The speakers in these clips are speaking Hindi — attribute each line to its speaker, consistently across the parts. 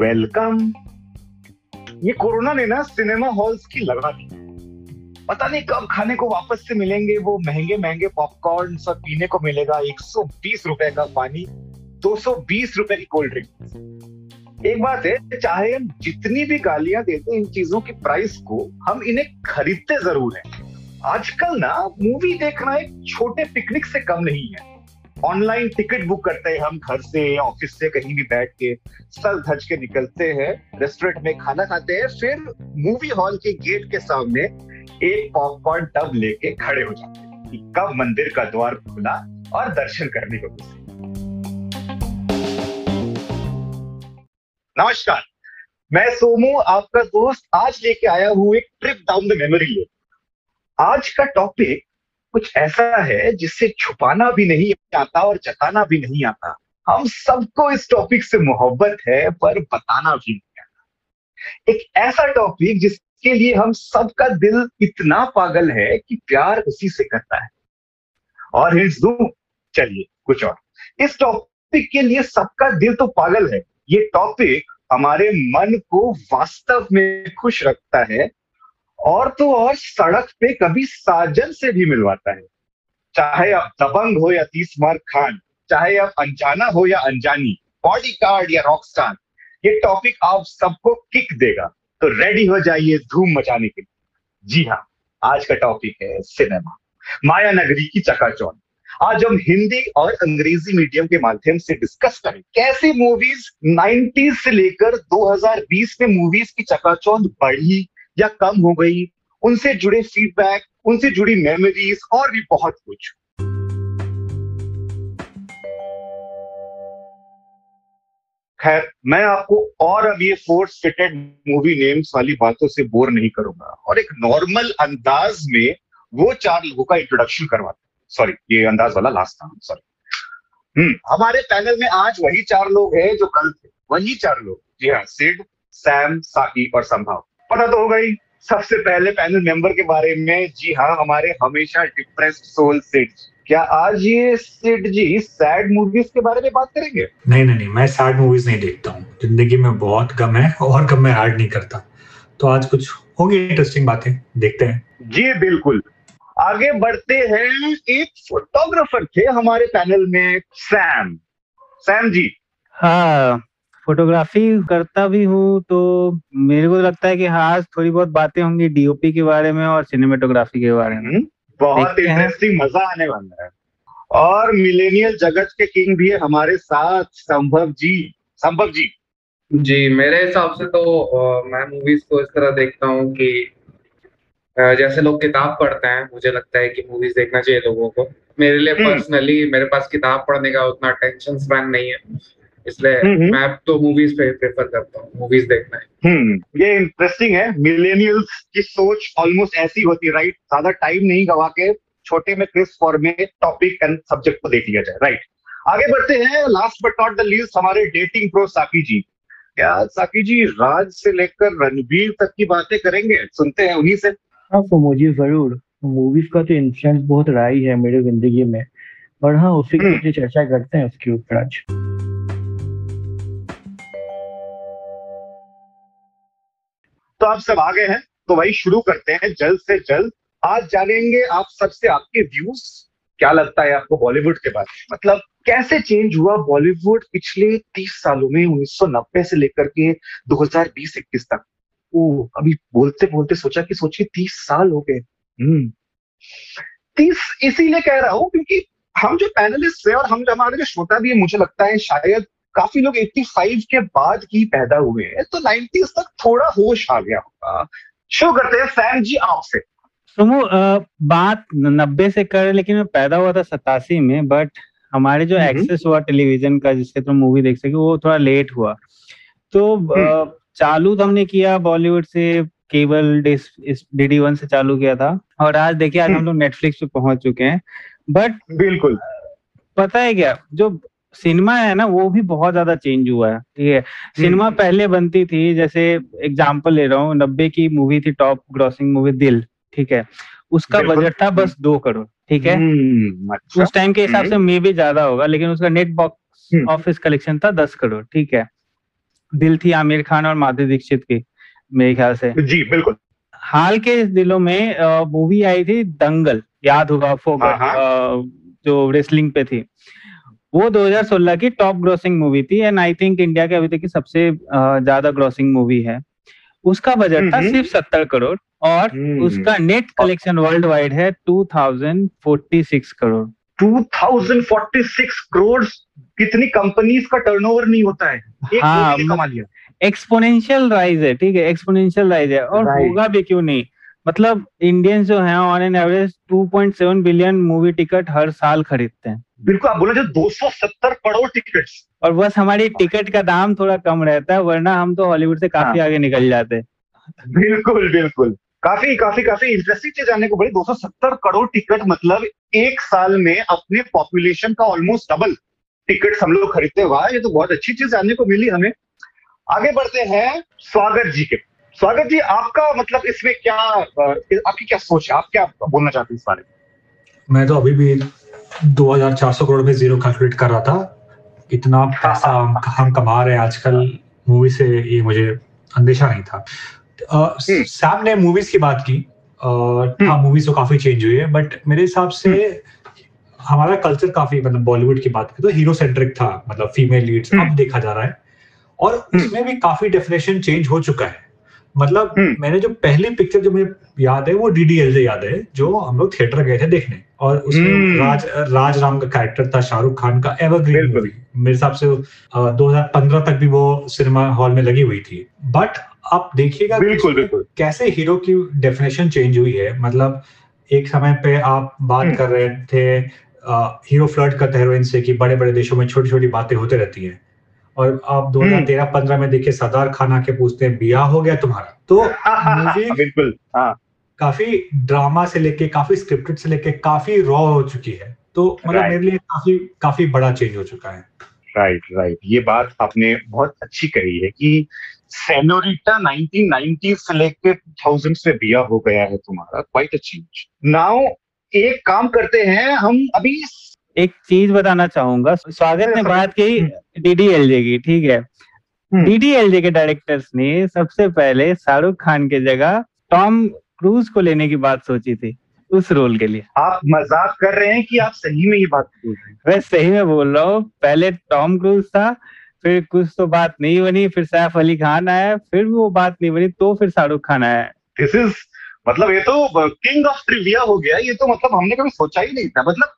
Speaker 1: वेलकम। ये कोरोना ने ना सिनेमा हॉल्स की लगा दी। पता नहीं कब खाने को वापस से मिलेंगे वो महँगे महँगे पॉपकॉर्न सब पीने को मिलेगा 120 रुपए का पानी 220 रुपए की कोल्ड ड्रिंक। एक बात है, चाहे हम जितनी भी गालियाँ देते हैं इन चीज़ों की प्राइस को, हम इन्हें खरीदते ज़रूर हैं। आजकल ना मूवी देखना एक छोटे पिकनिक से कम नहीं है। ऑनलाइन टिकट बुक करते हैं हम घर से, ऑफ़िस से, कहीं भी बैठ के सर धज के निकलते हैं रेस्टोरेंट में खाना खाते हैं, फिर मूवी हॉल के गेट के सामने एक पॉपकॉर्न टब लेके खड़े हो जाते हैं कि कब मंदिर का द्वार खुला और दर्शन करने को घुसे नमस्कार, मैं सोमू, आपका दोस्त आज लेके आया हूँ एक ट्रिप डाउन द मेमोरी आज का टॉपिक कुछ ऐसा है जिससे छुपाना भी नहीं आता और जताना भी नहीं आता। हम सबको इस टॉपिक से मोहब्बत है, पर बताना भी नहीं आता। एक ऐसा टॉपिक जिसके लिए हम सबका दिल इतना पागल है कि प्यार उसी से करता है। और चलिए, कुछ और। इस टॉपिक के लिए सबका दिल तो पागल है। ये टॉपिक हमारे मन को वास्तव में खुश रखता है और तो और सड़क पे कभी साजन से भी मिलवाता है। चाहे आप दबंग हो या तीस मार खान, चाहे आप अनजाना हो या अनजानी बॉडी कार्ड या रॉक स्टार ये टॉपिक आप सबको किक देगा। तो रेडी हो जाइए धूम मचाने के लिए। जी हाँ आज का टॉपिक है सिनेमा माया नगरी की चकाचौंध। आज हम हिंदी और अंग्रेज़ी मीडियम के माध्यम से डिस्कस करें, कैसी मूवीज़ 90s से लेकर 2020 में मूवीज़ की चकाचौंध बढ़ी या कम हो गई, उनसे जुड़े फीडबैक उनसे जुड़ी मेमोरीज और भी बहुत कुछ। खैर, मैं आपको और अब ये फोर्स फिटेड मूवी नेम्स वाली बातों से बोर नहीं करूँगा। और एक नॉर्मल अंदाज में वो चार लोगों का इंट्रोडक्शन करवाता सॉरी ये अंदाज वाला लास्ट था सॉरी हम्म हमारे पैनल में आज वही चार लोग हैं जो कल थे। वही चार लोग। जी हाँ सिड, सैम, साकी और संभाव। पता तो होगा ही सबसे पहले पैनल मेंबर के बारे में जी हाँ हमारे हमेशा डिप्रेस्ड सोल सिड क्या आज ये सिड जी सैड मूवीज़ के बारे में बात करेंगे?
Speaker 2: नहीं नहीं नहीं मैं सैड मूवीज़ नहीं देखता हूँ। ज़िंदगी में बहुत कम है और कम मैं ऐड नहीं करता। तो आज कुछ होगी इंटरेस्टिंग बातें देखते हैं।
Speaker 1: जी बिल्कुल। आगे बढ़ते हैं एक फोटोग्राफर थे हमारे पैनल में सैम सैम जी।
Speaker 3: हाँ फोटोग्राफी करता भी हूँ तो मेरे को लगता है कि हाँ थोड़ी बहुत बातें होंगी डीओपी के बारे में और सिनेमेटोग्राफी के बारे में।
Speaker 1: हम्म, बहुत इंटरेस्टिंग मज़ा आने वाला है। और मिलेनियल जगत के किंग भी है हमारे साथ संभव जी। संभव जी।
Speaker 4: जी मेरे हिसाब से तो आ, मैं मूवीज़ को इस तरह देखता हूँ कि आ, जैसे लोग किताब पढ़ते हैं मुझे लगता है कि मूवीज़ देखना चाहिए लोगों को। मेरे लिए पर्सनली मेरे पास किताब पढ़ने का उतना टेंशन स्पैन नहीं है। इसलिए मैं तो मूवीज़ पे प्रेफर करता हूँ मूवीज़ देखना है।
Speaker 1: हम्म ये इंटरेस्टिंग है। मिलेनियल्स की सोच ऑलमोस्ट ऐसी होती है राइट ज़्यादा टाइम नहीं गवा के छोटे में क्रिस्प फॉर्म में टॉपिक एंड सब्जेक्ट को देख लिया जाए राइट आगे बढ़ते हैं। Last but not the least हमारे डेटिंग प्रो साकी जी। क्या साकी जी राज से लेकर रणबीर तक की बातें करेंगे। सुनते हैं उन्हीं से।
Speaker 5: हाँ तो मुझे ज़रूर। मूवीज़ का तो इंफ्लुएंस बहुत रहा ही है मेरी ज़िंदगी में। और हाँ उसी की चर्चा करते हैं उसके ऊपर आज।
Speaker 1: तो आप सब आ गए हैं। तो वही शुरू करते हैं जल्द से जल्द। आज जानेंगे आप सबसे आपके व्यूज़ क्या लगता है आपको बॉलीवुड के बारे में? मतलब कैसे चेंज हुआ बॉलीवुड पिछले तीस सालों में 1990 से लेकर के 2020-21 तक? ओ, अभी बोलते बोलते सोचा कि सोचिए तीस साल हो गए। हम्म। तीस इसीलिए कह रहा हूँ क्योंकि हम जो पैनलिस्ट है और हम जो हमारे जो श्रोता भी है, मुझे लगता है शायद काफ़ी लोग 85 के बाद की पैदा हुए हैं तो 90s तक थोड़ा होश आ गया होगा। शुरू करते हैं सैम जी आपसे।
Speaker 3: सुमो बात नब्बे से कर लेकिन मैं पैदा हुआ था सतासी में बट हमारे जो एक्सेस हुआ टेलीविज़न का जिससे तुम मूवी देख सके वो थोड़ा लेट हुआ। तो चालू तो हमने किया बॉलीवुड से केबल डी डी वन से चालू किया था और आज देखिए आज हम लोग नेटफ्लिक्स पे पहुँच चुके हैं बट
Speaker 1: बिल्कुल।
Speaker 3: पता है क्या जो सिनेमा है ना वो भी बहुत ज़्यादा चेंज हुआ है ठीक है। सिनेमा पहले बनती थी जैसे एग्जांपल ले रहा हूँ नब्बे की मूवी थी टॉप ग्रॉसिंग मूवी दिल ठीक है। उसका बजट था बस दो करोड़ ठीक है।
Speaker 1: हम्म, अच्छा।
Speaker 3: उस टाइम के हिसाब से मे भी ज़्यादा होगा लेकिन उसका नेट बॉक्स
Speaker 1: हम्म।
Speaker 3: ऑफ़िस कलेक्शन था दस करोड़ ठीक है। दिल थी आमिर खान और माधुरी दीक्षित की मेरे ख्याल से।
Speaker 1: जी बिल्कुल।
Speaker 3: हाल के दिनों में मूवी आई थी दंगल याद होगा फोकट
Speaker 1: हाँ,
Speaker 3: जो रेसलिंग पे थी। वो 2016 की टॉप ग्रॉसिंग मूवी थी एंड आई थिंक इंडिया के अभी तक की सबसे ज़्यादा ग्रॉसिंग मूवी है। उसका बजट था
Speaker 1: हम्म।
Speaker 3: सिर्फ़ सत्तर करोड़ और
Speaker 1: हम्म।
Speaker 3: उसका नेट कलेक्शन वर्ल्ड वाइड है 2046 करोड़।
Speaker 1: 2046 करोड़ कितनी कंपनीज़ का टर्नओवर नहीं होता है। एक
Speaker 3: हाँ,
Speaker 1: कमा लिया।
Speaker 3: एक्सपोनेंशियल राइज है ठीक है एक्सपोनेंशियल राइज है और होगा भी क्यों नहीं? मतलब इंडियंस जो हैं on an average 2.7 billion movie ticket हर साल खरीदते हैं।
Speaker 1: बिल्कुल आप बोला जो 270 करोड़ टिकट्स
Speaker 3: और बस हमारी टिकट का दाम थोड़ा कम रहता है वरना हम तो हॉलीवुड से काफ़ी
Speaker 1: हाँ।
Speaker 3: आगे निकल जाते। हैं
Speaker 1: बिल्कुल बिल्कुल। काफ़ी काफ़ी काफ़ी इंटरेस्टिंग चीज़ जानने को बड़ी 270 करोड़ टिकट मतलब एक साल में अपने पॉपुलेशन का ऑलमोस्ट डबल टिकट हम लोग खरीदते हुआ ये तो बहुत अच्छी चीज़ जानने को मिली हमें। आगे बढ़ते हैं स्वागत जी के। स्वागत जी आपका मतलब इसमें क्या आपकी क्या सोच है? आप क्या बोलना चाहते हैं इस बारे में?
Speaker 2: मैं तो अभी भी 2400 करोड़ में ज़ीरो कैलकुलेट कर रहा था। इतना पैसा हम, हम कमा रहे हैं आजकल मूवी से ये मुझे अंदेशा नहीं था। अ,
Speaker 1: हम्म।
Speaker 2: सैम ने मूवीज़ की बात की। अ, हाँ मूवीज़ तो काफ़ी चेंज हुई है बट मेरे हिसाब से हमारा कल्चर काफ़ी मतलब बॉलीवुड की बात करें तो हीरो सेंट्रिक था मतलब फीमेल लीड्स
Speaker 1: हम्म।
Speaker 2: अब देखा जा रहा है। और उसमें भी काफ़ी डेफिनेशन चेंज हो चुका है। मतलब
Speaker 1: हम्म।
Speaker 2: मैंने जो पहली पिक्चर जो मुझे याद है वो डीडीएल से याद है जो हम लोग थिएटर गए थे देखने और उसमें
Speaker 1: हम्म।
Speaker 2: राज राज राम का कैरेक्टर था शाहरुख खान का एवरग्रीन। मूवी मेरे हिसाब से 2015 तक भी वो सिनेमा हॉल में लगी हुई थी बट आप देखिएगा
Speaker 1: बिल्कुल बिल्कुल
Speaker 2: कैसे हीरो की डेफिनेशन चेंज हुई है मतलब एक समय पे आप बात
Speaker 1: हम्म।
Speaker 2: कर रहे थे हीरो फ्लर्ट करते हीरोइन से कि बड़े बड़े देशों में छोटी छोटी बातें होते रहती हैं और आप 2013-15 में देखिए सरदार खान आके पूछते हैं बिया हो गया तुम्हारा। तो मूवी
Speaker 1: बिल्कुल हाँ।
Speaker 2: काफ़ी ड्रामा से लेके काफ़ी स्क्रिप्टेड से लेके काफ़ी रॉ हो चुकी है। तो मतलब मेरे लिए काफ़ी काफ़ी बड़ा चेंज हो चुका है।
Speaker 1: राइट राइट ये बात आपने बहुत अच्छी कही है कि सेनोरिटा 1990 से लेके 2000 में बिया हो गया है तुम्हारा। क्वाइट अ चेंज नाउ एक काम करते हैं हम अभी
Speaker 3: एक चीज़ बताना चाहूँगा। स्वागत ने बात की डीडीएलजे की ठीक है?
Speaker 1: हम्म।
Speaker 3: डीडीएलजे के डायरेक्टर्स ने सबसे पहले शाहरुख खान के जगह टॉम क्रूज को लेने की बात सोची थी उस रोल के लिए।
Speaker 1: आप मज़ाक कर रहे हैं कि आप सही में ये बात बोल रहे हैं।
Speaker 3: मैं सही में बोल रहा हूँ पहले टॉम क्रूज था फिर कुछ तो बात नहीं बनी फिर सैफ अली खान आया फिर वो बात नहीं बनी तो फिर शाहरुख खान आया।
Speaker 1: दिस इज़ मतलब ये तो किंग ऑफ़ ट्रिविया हो गया ये तो मतलब हमने कभी सोचा ही नहीं था। मतलब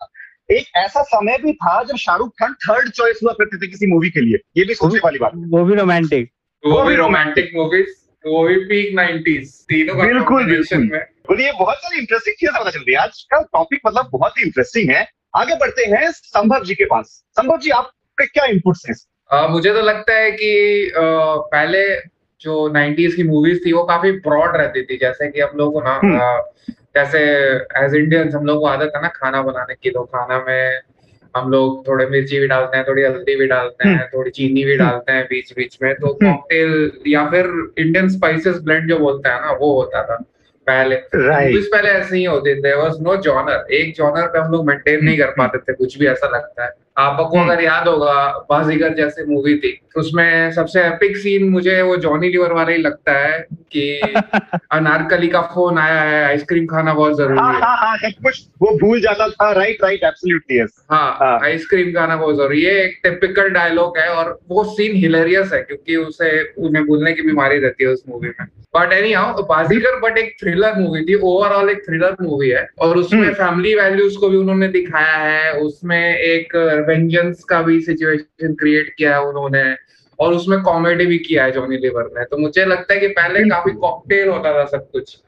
Speaker 1: एक ऐसा समय भी था जब शाहरुख खान थर्ड चॉइस हुआ करते थे किसी मूवी के लिए। ये भी सोचने वाली बात
Speaker 3: वो भी रोमांटिक
Speaker 4: वो भी रोमांटिक मूवीज़ वो भी पीक 90s तीनों
Speaker 1: बिल्कुल, बिल्कुल। बोलिए बहुत सारी इंटरेस्टिंग चीज़ें पता चल रही है। आज का टॉपिक मतलब बहुत ही इंटरेस्टिंग है। आगे बढ़ते हैं संभव जी के पास। संभव जी आपके क्या इनपुट्स हैं?
Speaker 4: अ, मुझे तो लगता है कि अ, पहले जो 90s की मूवीज़ थी वो काफ़ी ब्रॉड रहती थी जैसे कि हम लोग को ना
Speaker 1: हम्म।
Speaker 4: जैसे एज इंडियंस हम लोग को आदत है ना खाना बनाने की तो खाना में हम लोग थोड़े मिर्ची भी डालते हैं थोड़ी हल्दी भी डालते हैं थोड़ी चीनी भी डालते हैं बीच बीच में तो
Speaker 1: हम्म।
Speaker 4: कॉकटेल या फिर इंडियन स्पाइसेस ब्लेंड जो बोलते हैं ना वो होता था पहले। मूवीज़ पहले ऐसे ही होते थे वाज नो जॉनर एक जॉनर पे हम लोग मेंटेन नहीं कर पाते थे कुछ भी ऐसा लगता है। आपको
Speaker 1: हम्म।
Speaker 4: अगर याद होगा बाजीगर जैसे मूवी थी उसमें सबसे एपिक सीन मुझे वो जॉनी लिवर वाला ही लगता है कि अनारकली का फ़ोन आया है आइसक्रीम खाना बहुत ज़रूरी
Speaker 1: हाँ
Speaker 4: है
Speaker 1: हाँ हाँ वो भूल जाता था राइट राइट एब्सोल्युटली यस
Speaker 4: हाँ। आइसक्रीम खाना बहुत ज़रूरी है एक टिपिकल डायलॉग है और वो सीन हिलेरियस है क्योंकि उसे उन्हें भूलने की बीमारी रहती है उस मूवी में but anyhow Baazigar but एक थ्रिलर मूवी थी ओवरऑल एक थ्रिलर मूवी है और उसमें
Speaker 1: हम्म।
Speaker 4: फैमिली वैल्यूज़ को भी उन्होंने दिखाया है उसमें एक वेंजेंस का भी सिचुएशन क्रिएट किया है उन्होंने और उसमें कॉमेडी भी किया है जॉनी लीवर ने। तो मुझे लगता है कि पहले काफ़ी कॉकटेल होता था सब कुछ।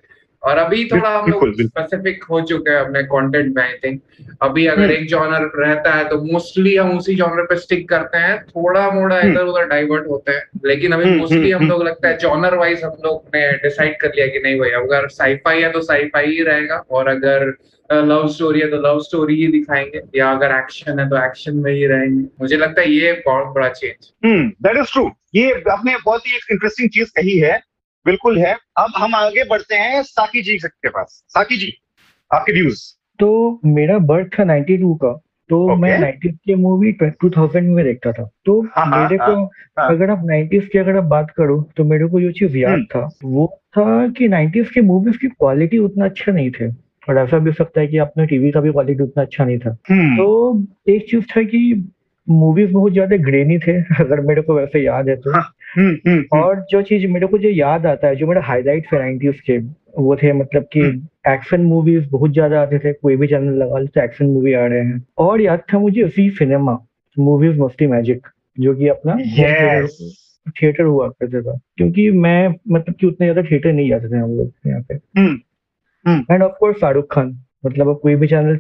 Speaker 4: और अभी थोड़ा हम लोग। स्पेसिफिक हो चुके हैं अपने कंटेंट में आई थिंक अभी अगर
Speaker 1: हम्म।
Speaker 4: एक जॉनर रहता है तो मोस्टली हम उसी जॉनर पे स्टिक करते हैं। थोड़ा मोड़ा
Speaker 1: हम्म।
Speaker 4: इधर उधर डाइवर्ट होते हैं। लेकिन अभी मोस्टली
Speaker 1: हम्म,
Speaker 4: हम लोग लगता है जॉनर वाइज हम लोग ने डिसाइड कर लिया कि नहीं भाई अगर साईफाई है तो साईफाई ही रहेगा। और अगर लव स्टोरी है तो लव स्टोरी ही दिखाएँगे। या अगर एक्शन है तो एक्शन में ही रहेंगे। मुझे लगता है ये बहुत बड़ा change
Speaker 1: hmm that is true ये आपने बहुत ही एक इंटरेस्टिंग चीज़ कही है। बिल्कुल है। अब हम आगे बढ़ते हैं साकी जी के पास। साकी जी आपके व्यूज़
Speaker 5: तो मेरा बर्थ था 92 का। तो
Speaker 1: Okay.
Speaker 5: मैं 90s की मूवी 2000 में देखता था। तो
Speaker 1: हाँ, हाँ,
Speaker 5: मेरे को
Speaker 1: हाँ।
Speaker 5: अगर आप 90s की अगर आप बात करो तो मेरे को जो चीज़ याद
Speaker 1: हम्म।
Speaker 5: था वो था कि 90s की मूवीज़ की क्वालिटी उतना अच्छा नहीं थे। और ऐसा भी हो सकता है कि अपने टीवी का भी क्वालिटी उतना अच्छा नहीं था।
Speaker 1: हम्म,
Speaker 5: तो एक चीज़ था कि मूवीज़ बहुत ज़्यादा ग्रेनी थे अगर मेरे को वैसे याद है तो।
Speaker 1: हाँ, हम्म, हम्म, हम्म,
Speaker 5: और जो चीज़ मेरे को जो याद आता है जो मेरा हाईलाइट है 90s के वो थे मतलब कि एक्शन मूवीज़ बहुत ज़्यादा आते थे कोई भी चैनल लगा लो तो एक्शन मूवी आ रहे हैं। और याद था मुझे उसी सिनेमा मूवीज़ मस्ती मैजिक जो कि अपना
Speaker 1: Yes.
Speaker 5: थिएटर हुआ करता था। क्योंकि मैं मतलब कि उतने ज़्यादा थिएटर नहीं जाते थे हम लोग यहाँ पे। And of course Shahrukh Khan मतलब अब कोई भी चैनल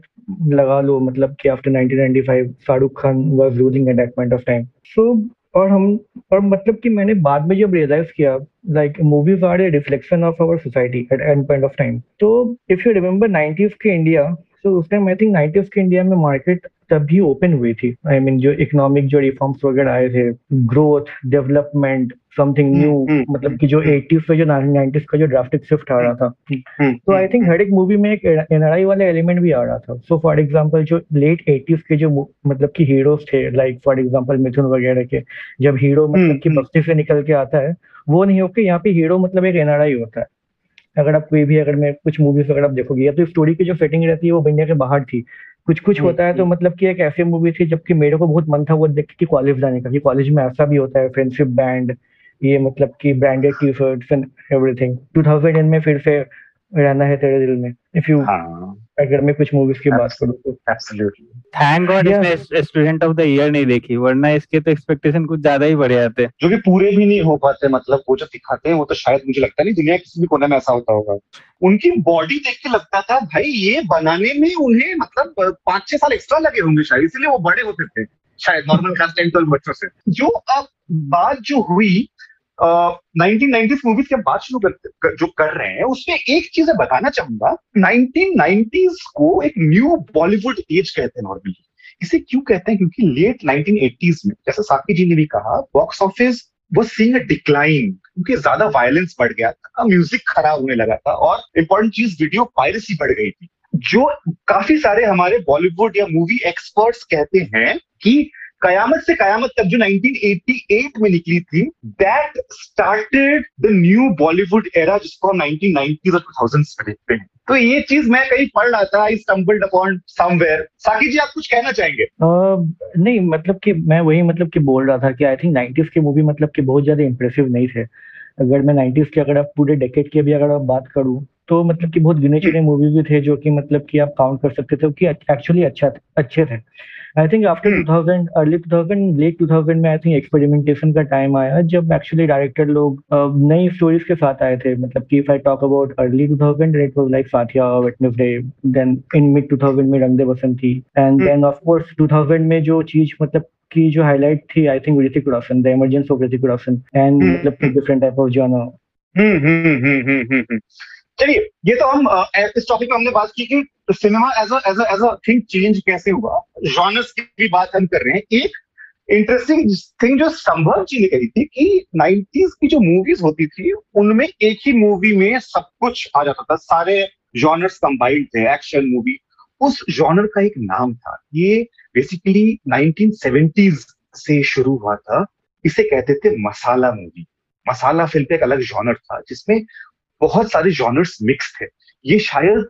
Speaker 5: लगा लो मतलब कि after 1995 Shahrukh Khan was ruling at that point of time so और हम और मतलब कि मैंने बाद में जब रियलाइज़ किया like movies are a reflection of our society at end point of time तो इफ़ यू रिमेम्बर 90s के इंडिया तो उस टाइम आई थिंक 90s के इंडिया में मार्केट तभी ओपन हुई थी. आई I मीन mean, जो इकोनॉमिक जो रिफॉर्म्स वगैरह आए थे growth development something new
Speaker 1: hmm,
Speaker 5: मतलब कि जो 80s पे जो 90s का जो ड्राफ्टिक शिफ्ट आ रहा था।
Speaker 1: हम्म,
Speaker 5: तो आई थिंक हर एक मूवी में एक एनआरआई वाला एलिमेंट भी आ रहा था। सो फॉर एग्जांपल जो लेट 80s के जो मतलब कि हीरोज थे लाइक फॉर एग्जांपल मिथुन वगैरह के जब हीरो मतलब कि
Speaker 1: हम्म,
Speaker 5: बस्ती से निकल के आता है वो नहीं होके यहाँ पे हीरो मतलब एक एनआरआई होता है। अगर आप कोई भी अगर मैं कुछ मूवीज़ अगर आप देखोगे या तो स्टोरी की जो सेटिंग रहती है वो इंडिया के बाहर थी। कुछ कुछ
Speaker 1: हम्म,
Speaker 5: होता है तो मतलब कि एक ऐसी मूवी थी जबकि मेरे को बहुत मन था वो देख के कॉलेज जाने का कि कॉलेज में ऐसा भी होता है फ्रेंडशिप बैंड ये मतलब कि branded T shirts and everything 2010 में फिर से रहना है तेरे दिल में। इफ़ यू
Speaker 1: हाँ।
Speaker 5: अगर मैं कुछ मूवीज़ की बात करूँ तो।
Speaker 1: एब्सोल्युटली
Speaker 3: थैंक गॉड इसने स्टूडेंट ऑफ़ द ईयर नहीं देखी वरना इसके तो एक्सपेक्टेशन कुछ ज़्यादा ही बढ़ जाते।
Speaker 1: जो कि पूरे भी नहीं हो पाते मतलब वो जो दिखाते हैं वो तो शायद मुझे लगता नहीं दुनिया के किसी भी कोने में ऐसा होता होगा। उनकी बॉडी देख के लगता था भाई ये बनाने में उन्हें मतलब पाँच छह साल एक्स्ट्रा लगे होंगे शायद इसीलिए वो बड़े होते थे। शायद टेन ट्वेल्व बच्चों से जो अब बात जो हुई नाइनटीन नाइनटीज मूवीज़ के बाद शुरू कर, कर, जो कर रहे हैं उसमें एक चीज़ बताना चाहूँगा। नाइनटीन नाइनटीज को एक न्यू बॉलीवुड एज कहते हैं नॉर्मली इसे क्यों कहते हैं? क्योंकि लेट 1980s में जैसे साकी जी ने भी कहा बॉक्स ऑफ़िस वो सीइंग डिक्लाइन क्योंकि ज़्यादा वायलेंस बढ़ गया था म्यूज़िक खराब होने लगा था और इम्पोर्टेंट चीज़ वीडियो पायरेसी बढ़ गई थी। जो काफ़ी सारे हमारे बॉलीवुड या मूवी एक्सपर्ट्स कहते हैं कि कयामत से कयामत तक जो 1988 में निकली थी that started the new Bollywood era जिसको हम 1990s और 2000s में देखते हैं। तो ये चीज़ मैं कहीं पढ़ रहा था आई स्टम्बल्ड अपॉन समवेयर साकी जी आप कुछ कहना चाहेंगे?
Speaker 5: अह, नहीं मतलब कि मैं वही मतलब कि बोल रहा था कि आई थिंक 90s की मूवी मतलब कि बहुत ज़्यादा इंप्रेसिव नहीं थे। अगर मैं 90s के अगर आप पूरे डेकेड की भी अगर आप बात करूँ तो मतलब कि बहुत गिने चुने मूवीज़ भी थे जो कि मतलब कि आप काउंट कर सकते थे कि एक्चुअली अच्छा अच्छे थे I think after
Speaker 1: hmm.
Speaker 5: 2000 early 2000 late 2000 में आई थिंक एक्सपेरिमेंटेशन का टाइम आया जब एक्चुअली डायरेक्टर लोग नई स्टोरीज के साथ आए थे मतलब कि if I talk about early 2000 it was like Saathiya Wednesday then in mid 2000 में Rang De Basanti and
Speaker 1: hmm.
Speaker 5: Then of course 2000 में जो चीज़ मतलब की जो हाईलाइट थी I think Hrithik Roshan the emergence of Hrithik Roshan and. मतलब डिफरेंट टाइप ऑफ़ जॉनर
Speaker 1: चलिए, ये तो हम इस टॉपिक में हमने बात की कि cinema as as as a thing change कैसे हुआ? जॉनर्स की भी बात हम कर रहे हैं। एक इंटरेस्टिंग थिंग जो संभव जी ने कही थी कि 90s की जो मूवीज़ होती थी, उनमें एक ही मूवी में सब कुछ आ जाता था। सारे जॉनर्स कंबाइंड थे एक्शन मूवी उस जॉनर का एक नाम था। ये बेसिकली 1970s से शुरू हुआ था। इसे कहते थे मसाला मूवी मसाला फ़िल्म पे एक अलग जॉनर था, जिसमें बहुत सारे जॉनर्स मिक्स थे। ये शायद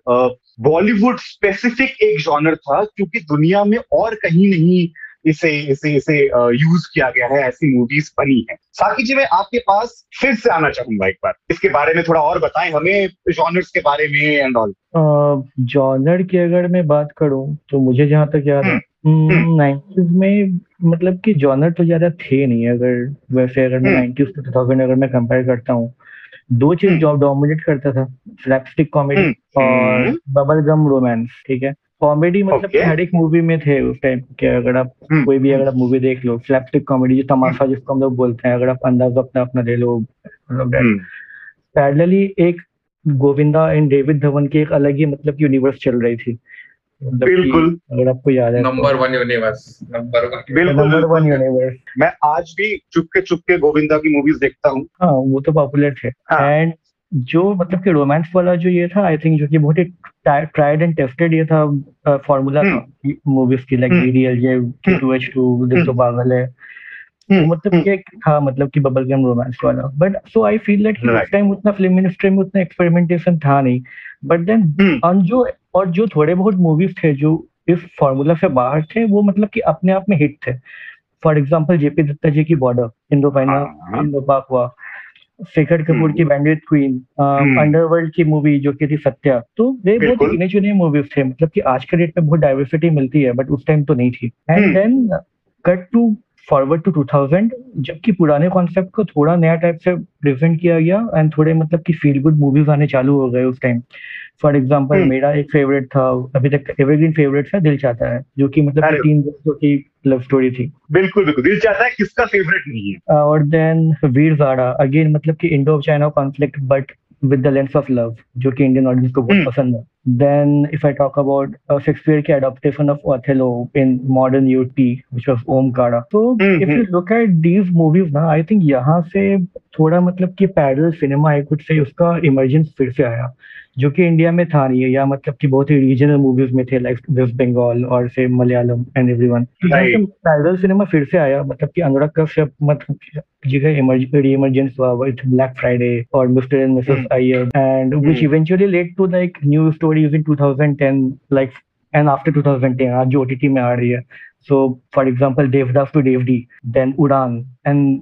Speaker 1: बॉलीवुड स्पेसिफिक एक जॉनर था क्योंकि दुनिया में और कहीं नहीं इसे इसे इसे यूज़ किया गया है ऐसी मूवीज़ बनी है। साकी जी मैं आपके पास फिर से आना चाहूँगा एक बार। इसके बारे में थोड़ा और बताएँ हमें जॉनर्स के बारे में एंड ऑल
Speaker 5: जॉनर की अगर मैं बात करूँ तो मुझे जहाँ तक याद है नाइन्टीज में मतलब कि जॉनर तो ज़्यादा थे नहीं अगर वैसे अगर मैं
Speaker 1: हम्म।
Speaker 5: नाइन्टीज टू थाउज़ेंड अगर मैं कंपेयर करता हूँ दो चीज़
Speaker 1: हम्म।
Speaker 5: जो डोमिनेट करता था स्लैपस्टिक कॉमेडी
Speaker 1: हम्म,
Speaker 5: और
Speaker 1: हम्म।
Speaker 5: बबल गम रोमांस ठीक है? कॉमेडी मतलब
Speaker 1: Okay.
Speaker 5: हर एक मूवी में थे उस टाइम के अगर आप
Speaker 1: हम्म,
Speaker 5: कोई भी अगर आप मूवी देख लो स्लैपस्टिक कॉमेडी जो तमाशा जिसको हम लोग बोलते हैं अगर आप अंदाज़ा अपना अपना ले लो मतलब
Speaker 1: हम्म,
Speaker 5: पैरेलली एक गोविंदा एंड डेविड धवन की एक अलग ही मतलब यूनिवर्स चल रही थी।
Speaker 1: बिल्कुल।
Speaker 5: अगर आपको याद है।
Speaker 4: Number one universe number one
Speaker 1: बिल्कुल
Speaker 5: नंबर वन यूनिवर्स
Speaker 1: मैं आज भी चुपके चुपके गोविंदा की मूवीज़ देखता हूँ।
Speaker 5: हाँ वो तो पॉपुलर थे।
Speaker 1: हाँ।
Speaker 5: एंड जो मतलब कि रोमांस वाला जो ये था आई थिंक जो कि बहुत ही ट्राइड एंड टेस्टेड ये था फॉर्मूला था मूवीज़ की like DDLJ two H two Dil To Pagal है। तो मतलब कि था मतलब कि बबल गम रोमांस वाला but so I feel that उस टाइम उतना फ़िल्म इंडस्ट्री में उतना एक्सपेरिमेंटेशन था नहीं। बट देन जो और जो थोड़े बहुत मूवीज़ थे जो इस फॉर्मूला से बाहर थे वो मतलब कि अपने आप में हिट थे। फॉर एग्ज़ाम्पल जेपी दत्ता जी की बॉर्डर इंडो फाइनल इंडो पाक हुआ। शेखर कपूर की बैंडेड क्वीन अंडरवर्ल्ड की मूवी जो की थी सत्या तो वे बहुत गिने चुने मूवीज़ थे। मतलब कि आज के डेट में बहुत डाइवर्सिटी मिलती है बट उस टाइम तो नहीं थी। And then cut to forward to 2000 जबकि पुराने कॉन्सेप्ट को थोड़ा नया टाइप से प्रेजेंट किया गया एंड थोड़े मतलब कि फील गुड मूवीज़ आने चालू हो गए उस टाइम फॉर एग्ज़ाम्पल मेरा एक फेवरेट था अभी तक एवरग्रीन फेवरेट था दिल चाहता है जो कि मतलब तीन दोस्तों की लव स्टोरी थी।
Speaker 1: बिल्कुल बिल्कुल। दिल चाहता है किसका फेवरेट नहीं है?
Speaker 5: और देन वीर जाड़ा अगेन मतलब कि Indo China conflict but with the lens of love जो कि इंडियन ऑडियंस को बहुत पसंद है। Then if I talk about Shakespeare की adaptation of Othello in modern UT which was Omkara तो if you look at these movies ना आई थिंक यहाँ से थोड़ा मतलब कि parallel cinema I could say उसका इमर्जेंस फिर से आया जो कि इंडिया में था नहीं है या मतलब कि बहुत ही रीजनल मूवीज़ में थे लाइक वेस्ट बंगाल और से Malayalam and everyone parallel cinema फिर से आया मतलब कि अनुराग कश्यप मतलब जी का इमरजेंस हुआ विथ ब्लैक फ्राइडे और Mr and Mrs Iyer and which eventually led to like new stories in 2010 like and after 2010 आज जो ओटीटी में आ रही है। So for example Devdas to DevD then Udaan and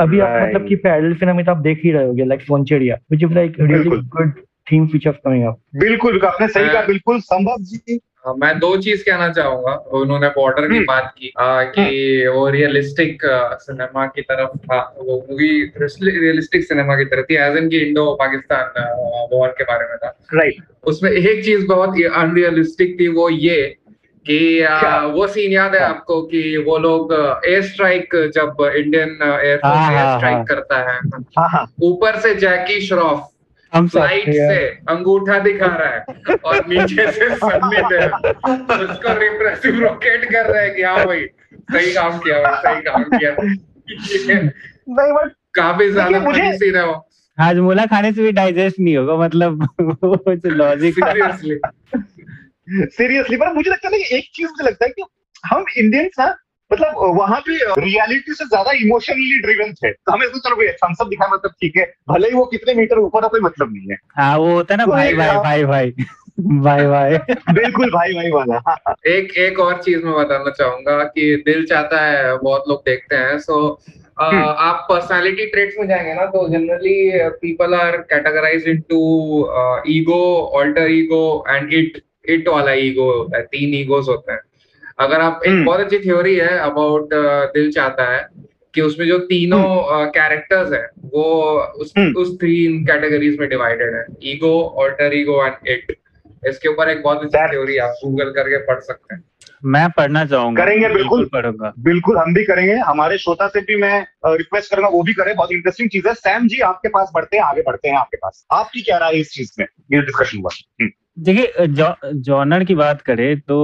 Speaker 5: अभी आप मतलब कि पैरेलल फ़िल्म तो आप देख ही रहे होगे like Sonchiriya which is like really good theme features coming up
Speaker 1: बिल्कुल आपने सही कहा बिल्कुल संभव जी।
Speaker 4: हाँ, मैं दो चीज़ कहना चाहूँगा उन्होंने बॉर्डर की हम्म। बात की आ, कि हम्म। वो रियलिस्टिक सिनेमा की तरफ़ था वो मूवी रियलिस्टिक सिनेमा की तरफ़ थी एज इन की इंडो पाकिस्तान वॉर के बारे में था।
Speaker 1: राइट
Speaker 4: उसमें एक चीज़ बहुत अनरियलिस्टिक थी वो ये कि आ, वो सीन याद है हाँ। आपको कि वो लोग एयर स्ट्राइक जब Indian air force air strike करता है ऊपर से जैकी श्रॉफ फ़्लाइट से अंगूठा दिखा रहा है और नीचे से सबमिट है। उसको रिप्रेसिव रॉकेट कर रहा है कि हाँ भाई सही काम किया भाई सही काम किया। नहीं बट काफ़ी ज़्यादा फनी सीन है वो।
Speaker 3: हाजमोला खाने से भी डाइजेस्ट नहीं होगा मतलब लॉजिक
Speaker 1: सीरियसली सीरियसली पर मुझे लगता है एक चीज़ मुझे लगता है कि हम इंडियंस ना मतलब वहाँ पे रियलिटी से ज़्यादा इमोशनली ड्रिवन थे। तो हमें तो चलो भाई थम्स अप दिखा मतलब ठीक है। भले ही वो कितने मीटर ऊपर हो कोई मतलब नहीं है।
Speaker 3: हाँ वो होता है ना तो भाई भाई भाई भाई भाई भाई।
Speaker 1: बिल्कुल भाई भाई वाला हाँ, हाँ।
Speaker 4: एक एक और चीज़ मैं बताना चाहूँगा कि दिल चाहता है बहुत लोग देखते हैं सो हम्म। आप पर्सनालिटी ट्रेट्स में जाएँगे ना तो generally people are categorize into ego alter ego and id id वाला ईगो होता है तीन ईगोस होते हैं। अगर आप एक हम्म। बहुत अच्छी थ्योरी है अबाउट uh, दिल चाहता है कि उसमें जो तीनों कैरेक्टर्स हम्म। uh, है वो उस हम्म। उस तीन कैटेगरीज में डिवाइडेड है। Ego alter ego and id इसके ऊपर एक बहुत अच्छी थ्योरी आप गूगल करके पढ़ सकते हैं।
Speaker 3: मैं पढ़ना चाहूँगा।
Speaker 1: करेंगे बिल्कुल पढ़ूँगा। बिल्कुल हम भी करेंगे। हमारे श्रोता से भी मैं रिक्वेस्ट करूँगा वो भी करें। बहुत इंटरेस्टिंग चीज़ है। सैम जी आपके पास बढ़ते हैं आगे बढ़ते हैं आपके पास। आपकी क्या राय इस चीज़ में? ये डिस्कशन हुआ।
Speaker 3: देखिए जॉनर की बात करें तो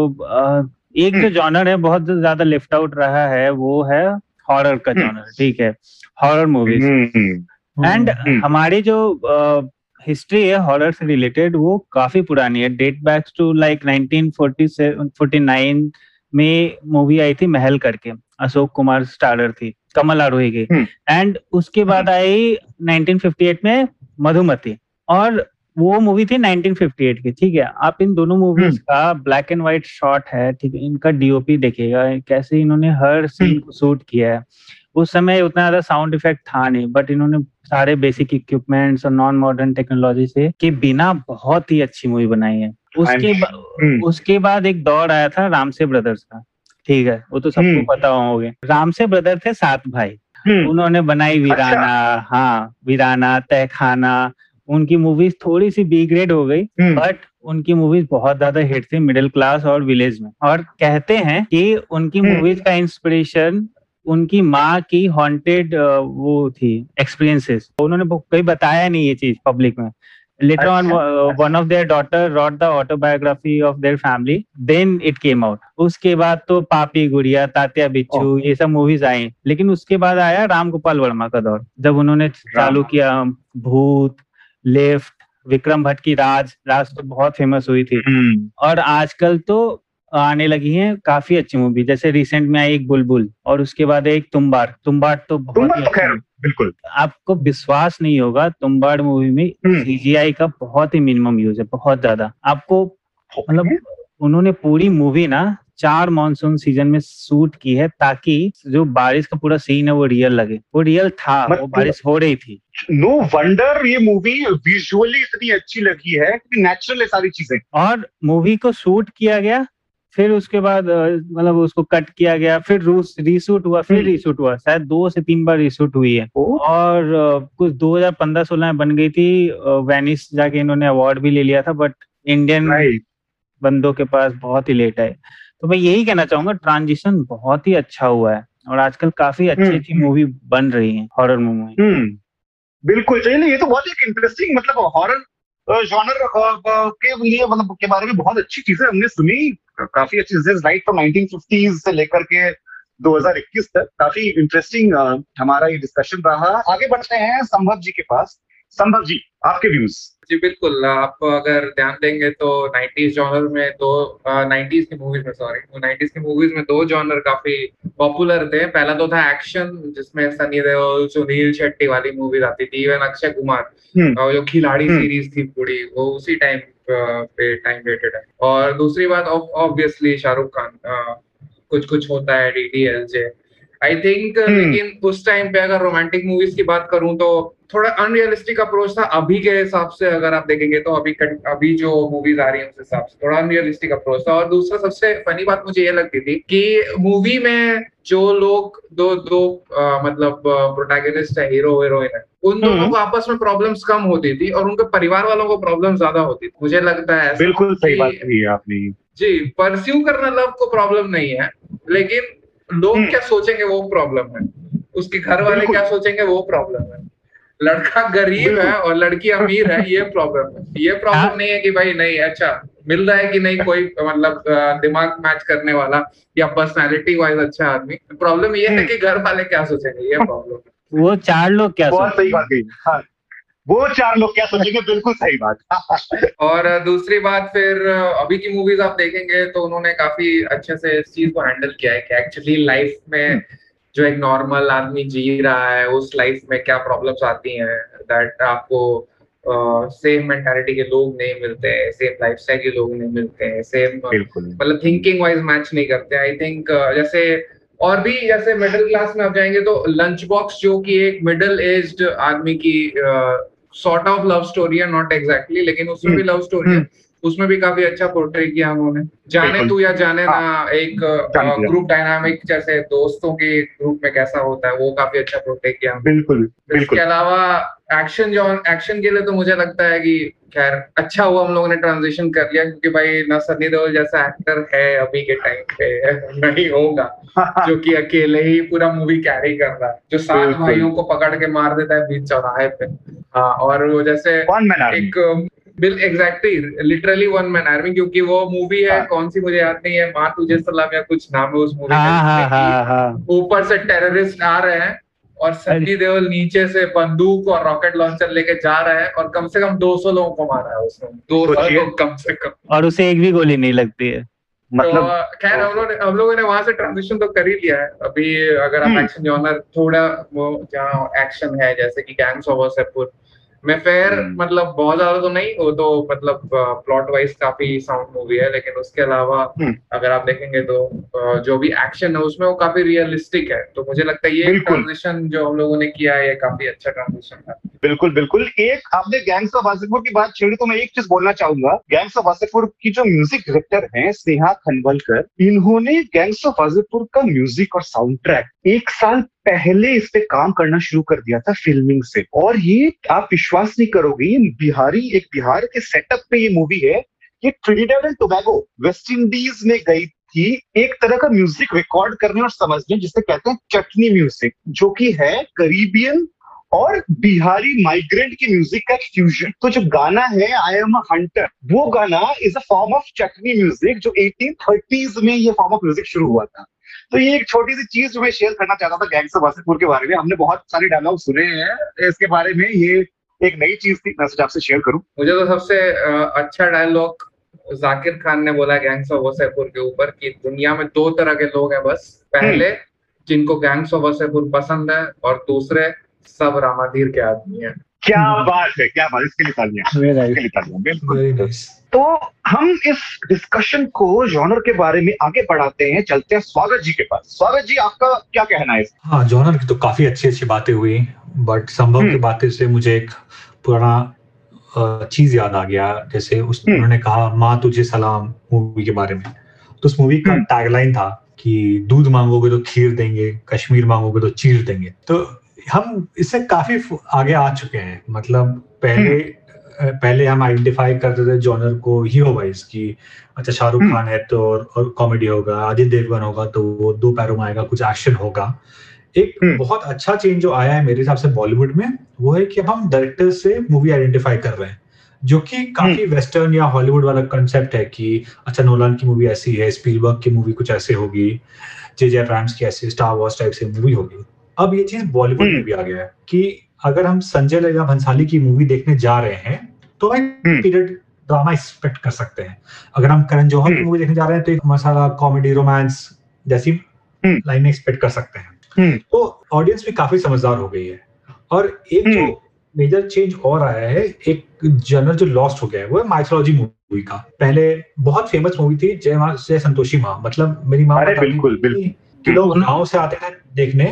Speaker 3: एक जो जॉनर हम्म। है बहुत ज़्यादा लिफ्ट आउट रहा है वो है हॉरर का जॉनर हम्म। ठीक है? हॉरर मूवीज़ एंड हमारी जो हिस्ट्री है हॉरर से रिलेटेड वो काफ़ी पुरानी है। डेट बैक टू लाइक 1949 में मूवी आई थी महल करके। अशोक कुमार स्टारर थी कमल आरोही की। And hmm. उसके बाद आई 1958 में मधुमती। और वो मूवी थी 1958 की ठीक है? आप इन दोनों मूवीज़ हम्म। का ब्लैक एंड व्हाइट शॉट है ठीक है? इनका डीओपी देखिएगा कैसे इन्होंने हर सीन हम्म। को शूट किया है। उस समय उतना ज़्यादा साउंड इफ़ेक्ट था नहीं बट इन्होंने सारे बेसिक इक्विपमेंट्स और नॉन मॉडर्न टेक्नोलॉजी से के बिना बहुत ही अच्छी मूवी बनाई है। उसके बा, हम्म। उसके बाद एक दौर आया था रामसे ब्रदर्स का ठीक है? वो तो सबको पता होंगे। रामसे ब्रदर थे सात भाई। उन्होंने बनाई वीराना अच्छा। हाँ वीराना तहखाना उनकी मूवीज़ थोड़ी सी बी ग्रेड हो गई बट हम्म। उनकी मूवीज़ बहुत ज़्यादा हिट थी मिडिल क्लास और विलेज में। और कहते हैं कि उनकी मूवीज़ हम्म। का इंस्पिरेशन उनकी माँ की हॉन्टेड वो थी एक्सपीरियंसेस उन्होंने कहीं बताया नहीं ये चीज़ पब्लिक में। Later on one of their daughter wrote the autobiography of their family then it came out उसके बाद तो पापी गुड़िया तात्या बिच्छू ये सब मूवीज़ आई। लेकिन उसके बाद आया राम गोपाल वर्मा का दौर जब उन्होंने चालू किया भूत लेफ़्ट विक्रम भट्ट की राज राज तो बहुत फ़ेमस हुई थी।
Speaker 1: हम्म,
Speaker 3: और आजकल तो आने लगी हैं काफ़ी अच्छी मूवी जैसे रिसेंट में आई एक बुलबुल और उसके बाद एक तुम्बार तुम्बाड़ तो बहुत ही
Speaker 1: तो
Speaker 3: अच्छी
Speaker 1: खैर, बिल्कुल।
Speaker 3: आपको विश्वास नहीं होगा तुम्बाड़ मूवी में
Speaker 1: हम्म।
Speaker 3: सीजीआई का बहुत ही मिनिमम यूज़ है बहुत ज़्यादा। आपको मतलब उन्होंने पूरी मूवी ना चार मानसून सीज़न में शूट की है ताकि जो बारिश का पूरा सीन है वो रियल लगे। वो रियल था वो
Speaker 1: मतलब-
Speaker 3: बारिश हो रही थी।
Speaker 1: नो no वंडर ये मूवी विजुअली इतनी अच्छी लगी है कि नेचुरल है सारी चीज़ें।
Speaker 3: और मूवी को शूट किया गया फिर उसके बाद मतलब उसको कट किया गया फिर रूस रीशूट हुआ फिर
Speaker 1: हम्म।
Speaker 3: रीशूट हुआ। शायद दो से तीन बार रीशूट हुई है।
Speaker 1: ओ,
Speaker 3: और कुछ 2015-16 में बन गई थी वेनिस जाके इन्होंने अवार्ड भी ले लिया था बट इंडियन बंदों के पास बहुत ही लेट आए। तो मैं यही कहना चाहूँगा ट्रांजिशन बहुत ही अच्छा हुआ है और आजकल काफ़ी अच्छी
Speaker 1: हम्म,
Speaker 3: अच्छी मूवी बन रही है हॉरर मूवी
Speaker 1: हम्म बिल्कुल चलिए ये तो बहुत एक इंटरेस्टिंग मतलब हॉरर जॉनर के लिए मतलब के बारे में बहुत अच्छी चीज़ें हमने सुनी। काफ़ी अच्छी चीज़ें राइट फ्रॉम 1950s से लेकर के 2021 तक। काफ़ी इंटरेस्टिंग हमारा ये डिस्कशन रहा। आगे बढ़ते हैं संभव जी के पास। संभव जी आपके व्यूज़
Speaker 4: जी बिल्कुल आप अगर ध्यान देंगे तो 90s जॉनर में दो नाइन्टीज की मूवीज़ में सॉरी 90s की मूवीज़ में दो जॉनर काफ़ी पॉपुलर थे पहला तो था एक्शन जिसमें सनी देओल सुनील शेट्टी वाली मूवीज़ आती थी इवन अक्षय कुमार
Speaker 1: हम्म।
Speaker 4: और जो खिलाड़ी
Speaker 1: हम्म।
Speaker 4: सीरीज़ थी पूरी वो उसी टाइम पे टाइम डेटेड है और दूसरी बात ऑब्वियसली शाहरुख खान कुछ कुछ होता है डीडीएलजे आई थिंक
Speaker 1: हम्म।
Speaker 4: लेकिन उस टाइम पे अगर रोमांटिक मूवीज़ की बात करूँ तो थोड़ा अनरियलिस्टिक अप्रोच था। अभी के हिसाब से अगर आप देखेंगे तो अभी अभी जो मूवीज़ आ रही है उस हिसाब से थोड़ा अनरियलिस्टिक अप्रोच था। और दूसरा सबसे फनी बात मुझे ये लगती थी कि मूवी में जो लोग दो दो अ, मतलब प्रोटैगनिस्ट है हीरो हीरोइन है उन दोनों
Speaker 1: हम्म।
Speaker 4: को आपस में प्रॉब्लम्स कम होती थी और उनके परिवार वालों को प्रॉब्लम ज़्यादा होती थी। मुझे लगता है
Speaker 1: बिल्कुल सही बात कही है आपने।
Speaker 4: जी परस्यू करना लव को प्रॉब्लम नहीं है लेकिन लोग
Speaker 1: हम्म।
Speaker 4: क्या सोचेंगे वो प्रॉब्लम है। उसके घर वाले क्या सोचेंगे वो प्रॉब्लम है। लड़का गरीब है और लड़की अमीर है ये प्रॉब्लम है। ये
Speaker 3: हाँ।
Speaker 4: प्रॉब्लम नहीं है कि भाई नहीं अच्छा मिल रहा है कि नहीं कोई मतलब दिमाग मैच करने वाला या पर्सनालिटी वाइज अच्छा आदमी। प्रॉब्लम ये है
Speaker 1: हम्म।
Speaker 4: कि घर वाले क्या सोचेंगे? ये प्रॉब्लम
Speaker 3: वो चार लोग क्या
Speaker 1: बहुत सही बात हाँ। वो चार लोग क्या सोचेंगे? बिल्कुल सही बात।
Speaker 4: और दूसरी बात फिर अभी की मूवीज़ आप देखेंगे तो उन्होंने काफ़ी अच्छे से इस चीज़ को हैंडल किया है कि एक्चुअली लाइफ में जो एक नॉर्मल आदमी जी रहा है उस लाइफ में क्या प्रॉब्लम्स आती हैं दैट आपको सेम uh, मेंटालिटी के लोग नहीं मिलते हैं सेम लाइफ स्टाइल के लोग नहीं मिलते हैं सेम मतलब थिंकिंग वाइज मैच नहीं करते आई थिंक uh, जैसे और भी जैसे मिडिल क्लास में आप जाएँगे तो लंच बॉक्स जो कि एक मिडिल एज्ड आदमी की सॉर्ट ऑफ़ लव स्टोरी है नॉट एग्जैक्टली लेकिन उसमें भी लव स्टोरी है।
Speaker 1: हम्म।
Speaker 4: उसमें भी काफ़ी अच्छा पोर्ट्रे किया उन्होंने। जाने तू या जाने ना एक
Speaker 1: तू या-
Speaker 4: ग्रुप डायनामिक जैसे दोस्तों के ग्रुप में कैसा होता है वो काफ़ी अच्छा पोर्ट्रे किया
Speaker 1: बिल्कुल
Speaker 4: इसके अलावा एक्शन जो एक्शन के लिए तो मुझे लगता है कि खैर अच्छा हुआ हम लोगों ने ट्रांजिशन कर लिया क्योंकि भाई ना सनी देओल जैसा एक्टर है अभी के टाइम पे नहीं होगा जो कि अकेले ही पूरा मूवी कैरी कर रहा है जो सात। भाइयों को पकड़ के मार देता है बीच चौराहे पे। हाँ और वो जैसे एक bill exactly literally one man army क्योंकि वो मूवी है
Speaker 1: हाँ।
Speaker 4: कौन सी मुझे याद नहीं है माँ तुझे सलाम या कुछ नाम है उस मूवी
Speaker 3: हाँ हाँ हाँ
Speaker 4: ऊपर से टेररिस्ट आ रहे हैं और सनी देओल नीचे से बंदूक और रॉकेट लॉन्चर लेके जा रहा है और कम से कम 200 लोगों को मारा है उसने 200
Speaker 1: सोचिए।
Speaker 4: लोग कम से कम
Speaker 3: और उसे एक भी गोली नहीं लगती है
Speaker 1: मतलब
Speaker 4: तो खैर हम लोगों ने हम लोगों ने वहाँ से ट्रांजिशन तो कर ही लिया है अभी अगर आप
Speaker 1: हम्म।
Speaker 4: एक्शन जॉनर थोड़ा वो जहाँ एक्शन है जैसे कि गैंग्स ऑफ़ वासेपुर में फेयर
Speaker 1: हम्म।
Speaker 4: मतलब बहुत ज़्यादा तो नहीं वो तो मतलब प्लॉट वाइज काफ़ी साउंड मूवी है लेकिन उसके अलावा
Speaker 1: हम्म।
Speaker 4: अगर आप देखेंगे तो जो भी एक्शन है उसमें वो काफ़ी रियलिस्टिक है तो मुझे लगता है ये। ट्रांजिशन जो हम लोगों ने किया है ये काफ़ी अच्छा ट्रांजिशन है
Speaker 1: बिल्कुल बिल्कुल। एक, आपने गैंग्स ऑफ़ वासेपुर की बात छेड़ी तो मैं एक चीज़ बोलना चाहूँगा। गैंग्स ऑफ़ वासेपुर की जो म्यूज़िक डायरेक्टर हैं, स्नेहा खनवलकर, इन्होंने गैंग्स ऑफ़ वासेपुर का म्यूज़िक और साउंड ट्रैक एक साल पहले इस पे काम करना शुरू कर दिया था फिल्मिंग से। और ये, आप विश्वास नहीं करोगे बिहारी, एक बिहार के सेटअप पे ये मूवी है, ये Trinidad and Tobago West Indies में गई थी, एक तरह का म्यूज़िक रिकॉर्ड करने और समझने, जिसे कहते हैं चटनी म्यूज़िक जो कि है करीबियन और बिहारी माइग्रेंट की म्यूज़िक का एक फ्यूजन तो जो गाना है आई एम अ हंटर वो गाना is a form of chutney music जो 1830s में ये फॉर्म ऑफ़ म्यूज़िक शुरू हुआ था तो ये एक छोटी सी चीज़ जो मैं शेयर करना चाहता था गैंग्स ऑफ़ वासेपुर के बारे में हमने बहुत सारे डायलॉग सुने हैं इसके बारे में ये एक नई चीज़ थी मैं आपसे शेयर करूँ
Speaker 4: मुझे तो सबसे अच्छा डायलॉग जाकिर खान ने बोला गैंग्स ऑफ़ वसेपुर के ऊपर कि दुनिया में दो तरह के लोग हैं बस पहले हम्म। जिनको गैंग्स ऑफ़ वसेपुर पसंद है और दूसरे सब रामाधीर के आदमी हैं।
Speaker 1: क्या बात है क्या बात इसके लिए तालियाँ बिल्कुल। तो हम इस डिस्कशन को जॉनर के बारे में आगे बढ़ाते हैं चलते हैं स्वागत जी के पास। स्वागत जी आपका क्या कहना है
Speaker 2: हाँ जॉनर की तो काफ़ी अच्छी अच्छी बातें हुई बट संभव की हम्म। बातें से मुझे एक पुराना चीज़ याद आ गया। जैसे उस हम्म। उन्होंने कहा माँ तुझे सलाम मूवी के बारे में। तो उस मूवी का टैगलाइन हम्म। था कि दूध मांगोगे तो खीर देंगे कश्मीर मांगोगे तो चीर देंगे। तो हम इससे काफ़ी आगे आ चुके हैं मतलब पहले पहले हम आइडेंटिफाई करते थे जॉनर को हीरो वाइज की अच्छा शाहरुख हम्म। खान है तो और, और कॉमेडी होगा आदित्य देवगन होगा तो वो दो पैरों में आएगा कुछ एक्शन होगा एक हम्म। बहुत अच्छा चेंज जो आया है मेरे हिसाब से बॉलीवुड में वो है कि अब हम डायरेक्टर से मूवी आइडेंटिफाई कर रहे हैं जो कि काफ़ी वेस्टर्न हम्म। या हॉलीवुड वाला कंसेप्ट है कि अच्छा नोलान की मूवी ऐसी है स्पीलबर्ग की मूवी कुछ ऐसे होगी जे जे ब्रांड्स की ऐसी स्टार वॉर्स टाइप से मूवी होगी अब ये चीज़ बॉलीवुड में भी आ गया है कि अगर हम संजय लीला भंसाली की मूवी देखने जा रहे हैं तो हम पीरियड ड्रामा एक्सपेक्ट कर सकते हैं। अगर हम करण जौहर की मूवी देखने जा रहे हैं तो एक मसाला कॉमेडी रोमांस जैसी लाइन एक्सपेक्ट कर सकते हैं। तो ऑडियंस भी काफ़ी समझदार हो गई है। और एक जो मेजर चेंज और आया है एक जनर जो लॉस्ट हो गया है वो है माइथोलॉजी मूवी का। पहले बहुत फ़ेमस मूवी थी जय माँ जय संतोषी माँ। मतलब मेरी माँ
Speaker 1: बिल्कुल बिल्कुल।
Speaker 2: लोग गाँव से आते थे देखने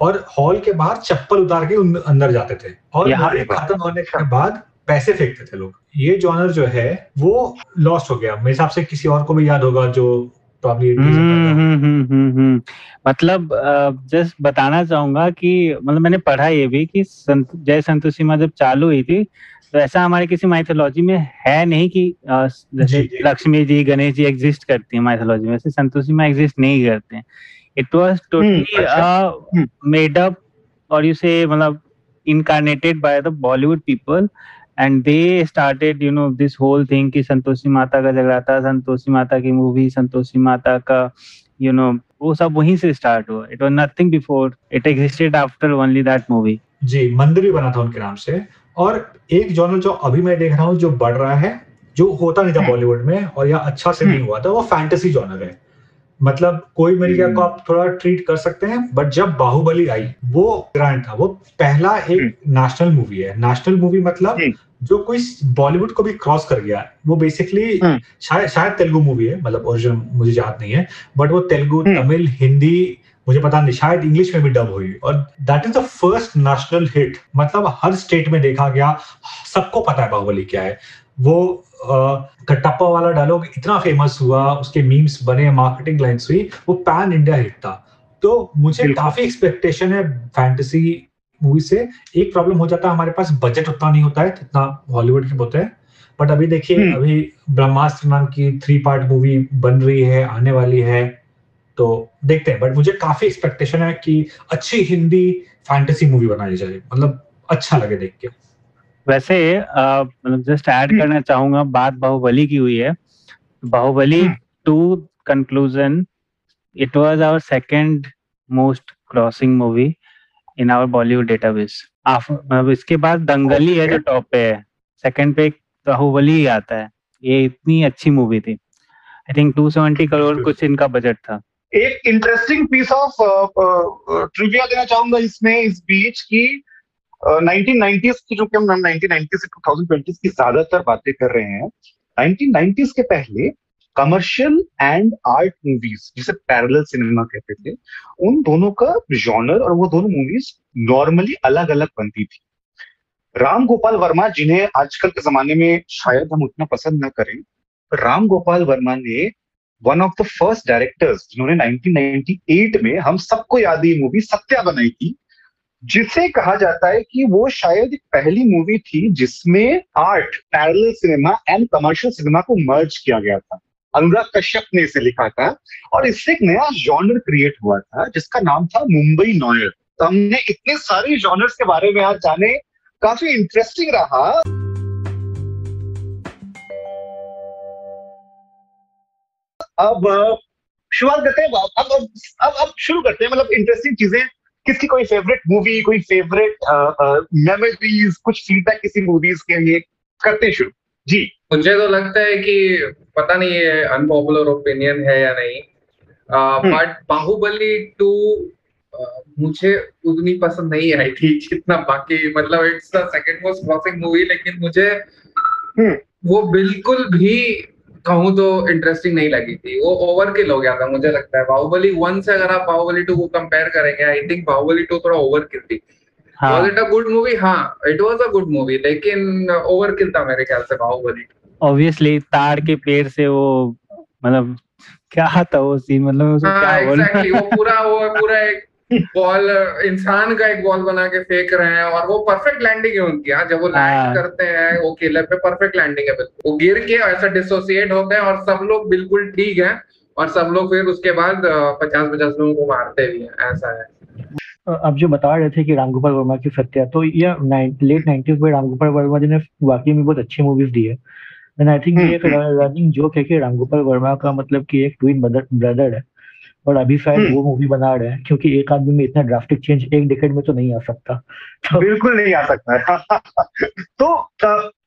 Speaker 2: और हॉल के बाहर चप्पल उतार के अंदर जाते थे। और खत्म होने के बाद पैसे फेंकते थे लोग। ये जॉनर जो है वो लॉस्ट हो गया। मेरे हिसाब से किसी और को भी याद होगा जो हम्म,
Speaker 3: हम्म, हम्म, मतलब जस्ट बताना चाहूँगा कि मतलब मैंने पढ़ा ये भी कि संत, जय संतोषी माँ जब चालू हुई थी तो ऐसा हमारे किसी माइथोलॉजी में है नहीं कि जैसे लक्ष्मी जी गणेश जी एग्जिस्ट करती है माइथोलॉजी में। वैसे संतोषी माँ एग्जिस्ट नहीं करते हैं। It was totally made up और यू से मतलब incarnated by the Bollywood people and they started you know this whole thing कि संतोषी माता का झगड़ा था संतोषी माता की मूवी संतोषी माता का यू नो वो सब वहीं से स्टार्ट हुआ। It was nothing before it existed after only that movie
Speaker 2: जी मंदिर भी बना था उनके नाम से। और एक जॉनर जो अभी मैं देख रहा हूँ जो बढ़ रहा है जो होता नहीं था hmm. बॉलीवुड में और या अच्छा से नहीं हुआ था वो फैंटेसी जॉनर है। मतलब कोई मिल गया को आप थोड़ा ट्रीट कर सकते हैं बट जब बाहुबली आई वो ग्रांड था वो पहला एक नेशनल हम्म। मूवी है नेशनल मूवी मतलब हम्म। जो कोई बॉलीवुड को भी क्रॉस कर गया वो बेसिकली हम्म। शायद शायद तेलुगु मूवी है मतलब ओरिजिनल मुझे याद नहीं है बट वो तेलुगु तमिल हिंदी मुझे पता नहीं शायद इंग्लिश में भी डब हुई और that is the first national hit मतलब हर स्टेट में देखा गया सबको पता है बाहुबली क्या है वो कटप्पा वाला डायलॉग इतना फ़ेमस हुआ उसके मीम्स बने मार्केटिंग लाइन्स हुई वो पैन इंडिया हिट था। तो मुझे काफ़ी एक्सपेक्टेशन है फैंटेसी मूवी से। एक प्रॉब्लम हो जाता है हमारे पास बजट उतना नहीं होता है जितना हॉलीवुड के होते हैं। बट अभी देखिए हम्म। अभी ब्रह्मास्त्र नाम की थ्री पार्ट मूवी बन रही है आने वाली है। तो देखते हैं। बट मुझे काफ़ी एक्सपेक्टेशन है कि अच्छी हिंदी फैंटेसी मूवी बनाई जाए। मतलब अच्छा लगे देख के।
Speaker 3: वैसे मतलब जस्ट ऐड हम्म। करना चाहूँगा बात बाहुबली की हुई है। Baahubali two conclusion it was our second most crossing movie in our Bollywood database. मतलब इसके बाद दंगली है जो टॉप पे है। सेकंड पे बाहुबली ही आता है। ये इतनी अच्छी मूवी थी। आई थिंक 270 करोड़ कुछ इनका बजट था।
Speaker 1: एक इंटरेस्टिंग पीस ऑफ़ ट्रिविया देना चाहूँगा इसमें इस बीच की। नाइनटीन नाइनटीज की जो कि हम नाइनटीन नाइनटी से टू थाउज़ेंड ट्वेंटी की ज़्यादातर बातें कर रहे हैं, नाइनटीन नाइनटीज के पहले कमर्शियल एंड आर्ट मूवीज़, जिसे पैरेलल सिनेमा कहते थे, उन दोनों का जॉनर और वो दोनों मूवीज़ नॉर्मली अलग अलग बनती थी। राम गोपाल वर्मा, जिन्हें आजकल के जमाने में शायद हम उतना पसंद ना करें राम गोपाल वर्मा ने one of the first directors जिन्होंने 1998 में हम सबको याद ये मूवी सत्या बनाई थी। जिसे कहा जाता है कि वो शायद पहली मूवी थी जिसमें art parallel cinema and commercial cinema को मर्ज किया गया था। अनुराग कश्यप ने इसे लिखा था और इससे एक नया जॉनर क्रिएट हुआ था जिसका नाम था मुंबई नॉयर। तो हमने इतने सारे जॉनर्स के बारे में आज जाने काफ़ी इंटरेस्टिंग रहा। अब शुरुआत करते हैं अब अब अब, अब शुरू करते हैं मतलब इंटरेस्टिंग चीज़ें किसकी कोई फेवरेट मूवी कोई फेवरेट मेमोरीज कुछ फीडबैक किसी मूवीज़ के लिए करते शुरू? जी।
Speaker 4: मुझे तो लगता है कि पता नहीं ये अनपॉपुलर ओपिनियन है या नहीं। बट बाहुबली टू मुझे उतनी पसंद नहीं आई थी जितना बाकी मतलब it's the second most crossing movie लेकिन मुझे
Speaker 1: हम्म।
Speaker 4: वो बिल्कुल भी कहूँ तो इंटरेस्टिंग नहीं लगी थी। वो ओवर किल हो गया था मुझे लगता है। बाहुबली वन से अगर आप बाहुबली टू को कंपेयर करेंगे आई थिंक बाहुबली टू थोड़ा ओवर किल थी। Was it a good movie हाँ it was a good movie लेकिन ओवर किल था मेरे ख्याल से बाहुबली
Speaker 3: ऑब्वियसली ताड़ के पेड़ से वो मतलब क्या था वो सीन मतलब उसको
Speaker 4: हाँ
Speaker 3: क्या
Speaker 4: एग्जैक्टली वो पूरा वो पूरा एक बॉल इंसान का एक बॉल बना के फेंक रहे हैं और वो परफेक्ट लैंडिंग है उनकी हाँ जब वो
Speaker 3: हाँ।
Speaker 4: लैंड करते हैं वो किले पे परफेक्ट लैंडिंग है बिल्कुल। वो गिर के ऐसा डिसोसिएट होते हैं और सब लोग बिल्कुल ठीक है और सब लोग फिर उसके बाद पचास पचास लोगों को मारते भी हैं ऐसा है
Speaker 5: अब जो बता रहे थे कि रामगोपाल वर्मा की सत्या तो ये लेट नाइन्टीज में रामगोपाल वर्मा जी ने वाकई में बहुत अच्छी मूवीज़ दी है एंड आई थिंक ये एक
Speaker 1: हम्म,
Speaker 5: रनिंग जोक है कि रामगोपाल वर्मा का मतलब कि एक ट्विन ब्रदर है और अभी शायद
Speaker 1: हम्म।
Speaker 5: वो मूवी बना रहे हैं क्योंकि एक आदमी में इतना ड्राफ्टिक चेंज एक डिकेड में तो नहीं आ सकता। तो
Speaker 1: बिल्कुल नहीं आ सकता है। तो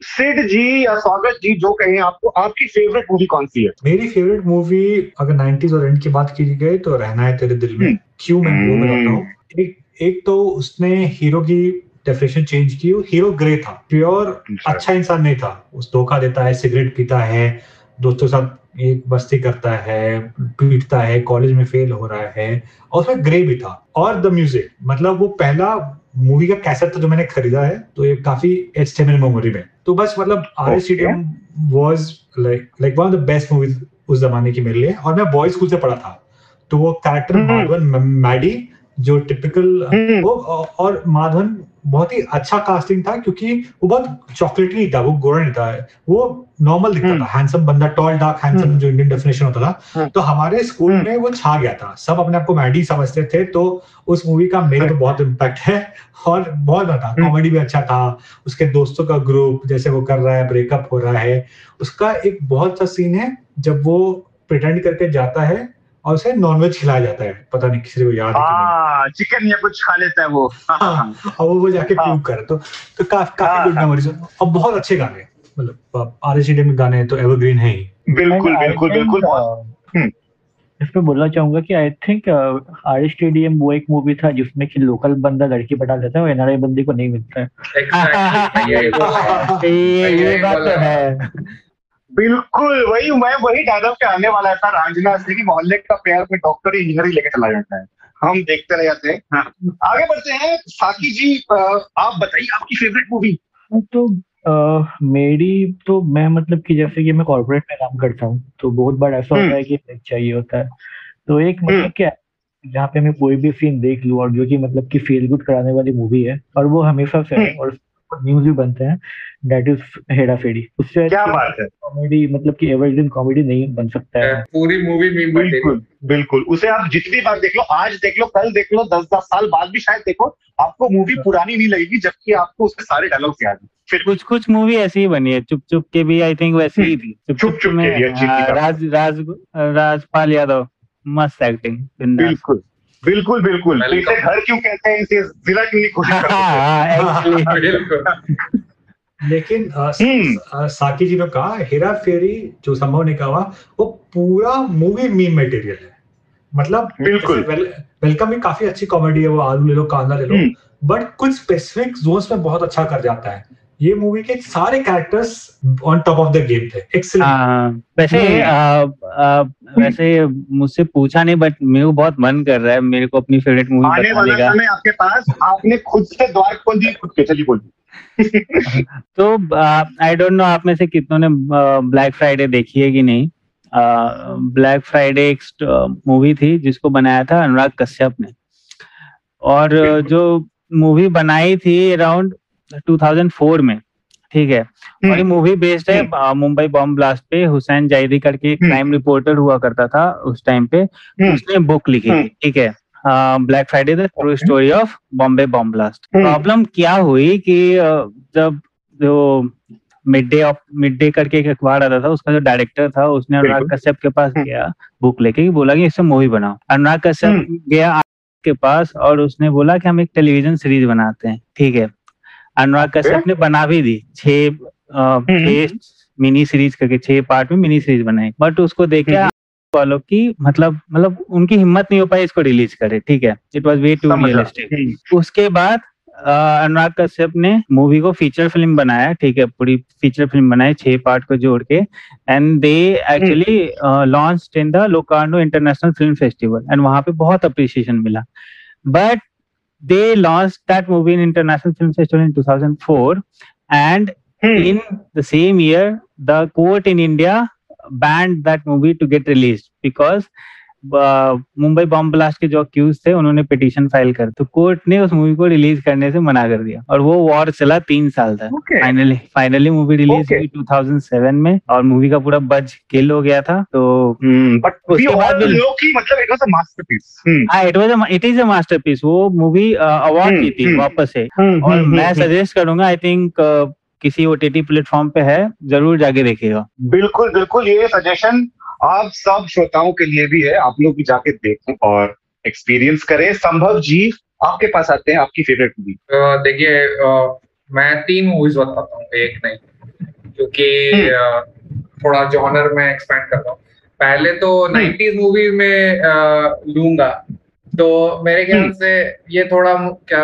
Speaker 1: सिड जी या स्वागत जी जो कहें आपको आपकी फेवरेट मूवी कौन सी है?
Speaker 2: मेरी फेवरेट मूवी अगर 90s और एंड की बात की जाए तो रहना है तेरे दिल में।
Speaker 1: हम्म।
Speaker 2: क्यों मैं वो बताता हूँ एक एक तो उसने हीरो की डेफिनेशन चेंज की हीरो ग्रे था। प्योर अच्छा। इंसान नहीं था। उस धोखा देता है सिगरेट पीता है दोस्तों के साथ एक मस्ती करता है पीटता है कॉलेज में फेल हो रहा है और उसमें ग्रे भी था। और द म्यूज़िक मतलब वो पहला मूवी का कैसेट था जो मैंने खरीदा है तो ये काफ़ी एच मेमोरी में। तो बस मतलब R S stadium was like like one of the best movies उस जमाने की मेरे लिए। और मैं बॉयज़ स्कूल से पढ़ा था। तो वो कैरेक्टर। माधवन मैडी जो टिपिकल
Speaker 1: हम्म,
Speaker 2: वो और माधवन बहुत ही अच्छा कास्टिंग था क्योंकि वो बहुत चॉकलेटी था वो गोरा नहीं था। वो नॉर्मल दिखता
Speaker 1: हम्म।
Speaker 2: था हैंडसम बंदा टॉल डार्क हैंडसम जो इंडियन डेफिनेशन होता था।
Speaker 1: हम्म।
Speaker 2: तो हमारे स्कूल
Speaker 1: हम्म।
Speaker 2: में वो छा गया था। सब अपने आप को मैडी समझते थे तो उस मूवी का मेरे पे बहुत इम्पैक्ट है। और बहुत था
Speaker 1: हम्म।
Speaker 2: कॉमेडी भी अच्छा था। उसके दोस्तों का ग्रुप जैसे वो कर रहा है ब्रेकअप हो रहा है। उसका एक बहुत सा सीन है जब वो प्रिटेंड करके जाता है और उसे नॉनवेज खिलाया जाता है। पता नहीं किसी को याद है कि नहीं।
Speaker 1: हाँ चिकन या कुछ खा लेता है वो।
Speaker 2: हाँ, और वो वो जाके
Speaker 1: हाँ।
Speaker 2: प्रूव करे। तो तो काफ़ी काफ़ी
Speaker 1: हाँ,
Speaker 2: गुड
Speaker 1: हाँ।
Speaker 2: मेमोरीज और बहुत अच्छे गाने। मतलब आर एस में गाने तो एवरग्रीन है ही।
Speaker 1: बिल्कुल बिल्कुल बिल्कुल।
Speaker 5: uh,
Speaker 1: हम्म।
Speaker 5: इसमें बोलना चाहूँगा कि आई थिंक आर स्टेडियम वो एक मूवी था जिसमें कि लोकल बंदा लड़की पटा लेता है और एनआरआई बंदी को नहीं मिलता है।
Speaker 4: हूँ।
Speaker 3: ये बात तो है।
Speaker 1: बिल्कुल वही मैं वही डायलॉग पे आने वाला था रांझना से कि मोहल्ले का प्यार में डॉक्टर ही इंजीनियर ही लेके चला जाता है। हम देखते रह जाते हैं। हाँ। आगे बढ़ते हैं। साकी जी आप बताइए आपकी फेवरेट मूवी
Speaker 5: तो अ, मेरी तो मैं मतलब कि जैसे कि मैं कॉर्पोरेट में काम करता हूँ तो बहुत बार ऐसा
Speaker 1: हम्म।
Speaker 5: होता है कि ब्रेक चाहिए होता है। तो एक मतलब क्या जहाँ पे मैं कोई भी सीन देख लूँ और जो कि मतलब कि फील गुड कराने वाली मूवी है और वो हमेशा से है और न्यूज़ भी बनते हैं दैट इज़ हेरा फेरी उससे
Speaker 1: क्या बात है?
Speaker 5: कॉमेडी मतलब कि एवरग्रीन कॉमेडी नहीं बन सकता है।
Speaker 4: पूरी मूवी मीम
Speaker 1: बिल्कुल बिल्कुल। उसे आप जितनी बार देख लो आज देख लो कल देख लो दस दस साल बाद भी शायद देखो आपको मूवी पुरानी नहीं लगेगी जबकि आपको उसके सारे डायलॉग्स याद हैं। फिर
Speaker 3: कुछ कुछ मूवी ऐसी ही बनी है चुप चुप के भी आई थिंक वैसी ही थी। चुप
Speaker 1: चुप चुप के
Speaker 3: में
Speaker 1: भी अच्छी
Speaker 3: हाँ, राज राज राजपाल यादव मस्त एक्टिंग
Speaker 1: बिल्कुल। बिल्कुल बिल्कुल। तो इसे घर क्यों कहते हैं? इसे जिला क्यों नहीं कोशिश
Speaker 3: हाँ हाँ
Speaker 4: बिल्कुल।
Speaker 2: लेकिन
Speaker 1: हम्म।
Speaker 2: साकी जी ने कहा हेरा फेरी जो संभव ने कहा वो पूरा मूवी मीम मटेरियल है। मतलब
Speaker 1: बिल्कुल।
Speaker 2: वेल, वेलकम में काफ़ी अच्छी कॉमेडी है वो आलू ले लो कांदा ले लो।
Speaker 1: हम्म।
Speaker 2: बट कुछ स्पेसिफिक जोन्स में बहुत अच्छा कर जाता है। ये मूवी के सारे characters on top of the game थे। एक्सीलेंट
Speaker 3: हाँ वैसे
Speaker 1: हम्म।
Speaker 3: आ, आ, वैसे मुझसे पूछा नहीं बट मेरे को बहुत मन कर रहा है मेरे को अपनी फेवरेट मूवी
Speaker 1: आने
Speaker 3: बताने
Speaker 1: वाला
Speaker 3: का।
Speaker 1: समय आपके पास आपने खुद से द्वार खोल दिए खुद के चलिए बोलिए।
Speaker 3: तो आई डोंट नो आप में से कितनों ने ब्लैक फ्राइडे देखी है कि नहीं। ब्लैक फ्राइडे एक मूवी थी जिसको बनाया था अनुराग कश्यप ने। और जो मूवी बनाई थी अराउंड 2004 में ठीक है और ये मूवी बेस्ड है मुंबई बॉम्ब ब्लास्ट पे हुसैन जायदी करके एक
Speaker 1: हम्म।
Speaker 3: क्राइम रिपोर्टर हुआ करता था उस टाइम पे
Speaker 1: हम्म।
Speaker 3: उसने बुक लिखी थी
Speaker 1: हम्म।
Speaker 3: ठीक है Black Friday the true story of Bombay bomb blast
Speaker 1: hmm.
Speaker 3: Problem क्या हुई कि जब जो mid day of mid day करके एक अखबार आता था उसका जो डायरेक्टर था उसने अनुराग कश्यप के पास
Speaker 1: हम्म।
Speaker 3: गया बुक लेके बोला कि इससे मूवी बनाओ अनुराग कश्यप
Speaker 1: हम्म।
Speaker 3: गया के पास और उसने बोला कि हम एक टेलीविज़न सीरीज़ बनाते हैं ठीक है अनुराग कश्यप ने बना भी दी। छह छह मिनी सीरीज़ करके छह पार्ट में मिनी सीरीज़ बनाई बट उसको देखे वालों की मतलब मतलब उनकी हिम्मत नहीं हो पाई इसको रिलीज़ करे ठीक है? It was way too realistic उसके बाद अनुराग कश्यप ने मूवी को फीचर फ़िल्म बनाया ठीक है? पूरी फीचर फ़िल्म बनाई छह पार्ट को जोड़ के। And they actually launch in the Locarno International film festival and वहाँ पे बहुत अप्रिसिएशन मिला। But they launched that movie in International Film Festival in 2004, and hmm. in the same year, the court in India banned that movie to get released because Mumbai bomb blast के जो अक्यूज थे उन्होंने पिटीशन फ़ाइल कर तो कोर्ट ने उस मूवी को रिलीज़ करने से मना कर दिया। और वो वॉर चला तीन साल तक। फाइनली फाइनली मूवी रिलीज़ हुई 2007 में और मूवी का पूरा बज किल हो गया था तो
Speaker 1: बट मतलब it was masterpiece
Speaker 3: it is a masterpiece वो मूवी अवार्ड की hmm, hmm. वापस से। Hmm, और मैं सजेस्ट करूँगा आई थिंक किसी ओटीटी प्लेटफॉर्म पे है ज़रूर जाके देखिएगा।
Speaker 1: बिल्कुल बिल्कुल ये सजेशन आप सब श्रोताओं के लिए भी है आप लोग भी जाके देखें और एक्सपीरियंस करें। संभव जी आपके पास आते हैं आपकी फेवरेट मूवी
Speaker 4: देखिए मैं तीन मूवीज़ बताता हूँ एक नहीं क्योंकि हम्म। थोड़ा जॉनर में एक्सपेंड कर रहा हूँ। पहले तो नाइन्टीज हम्म। मूवी में लूँगा। तो मेरे ख्याल हम्म। से ये थोड़ा क्या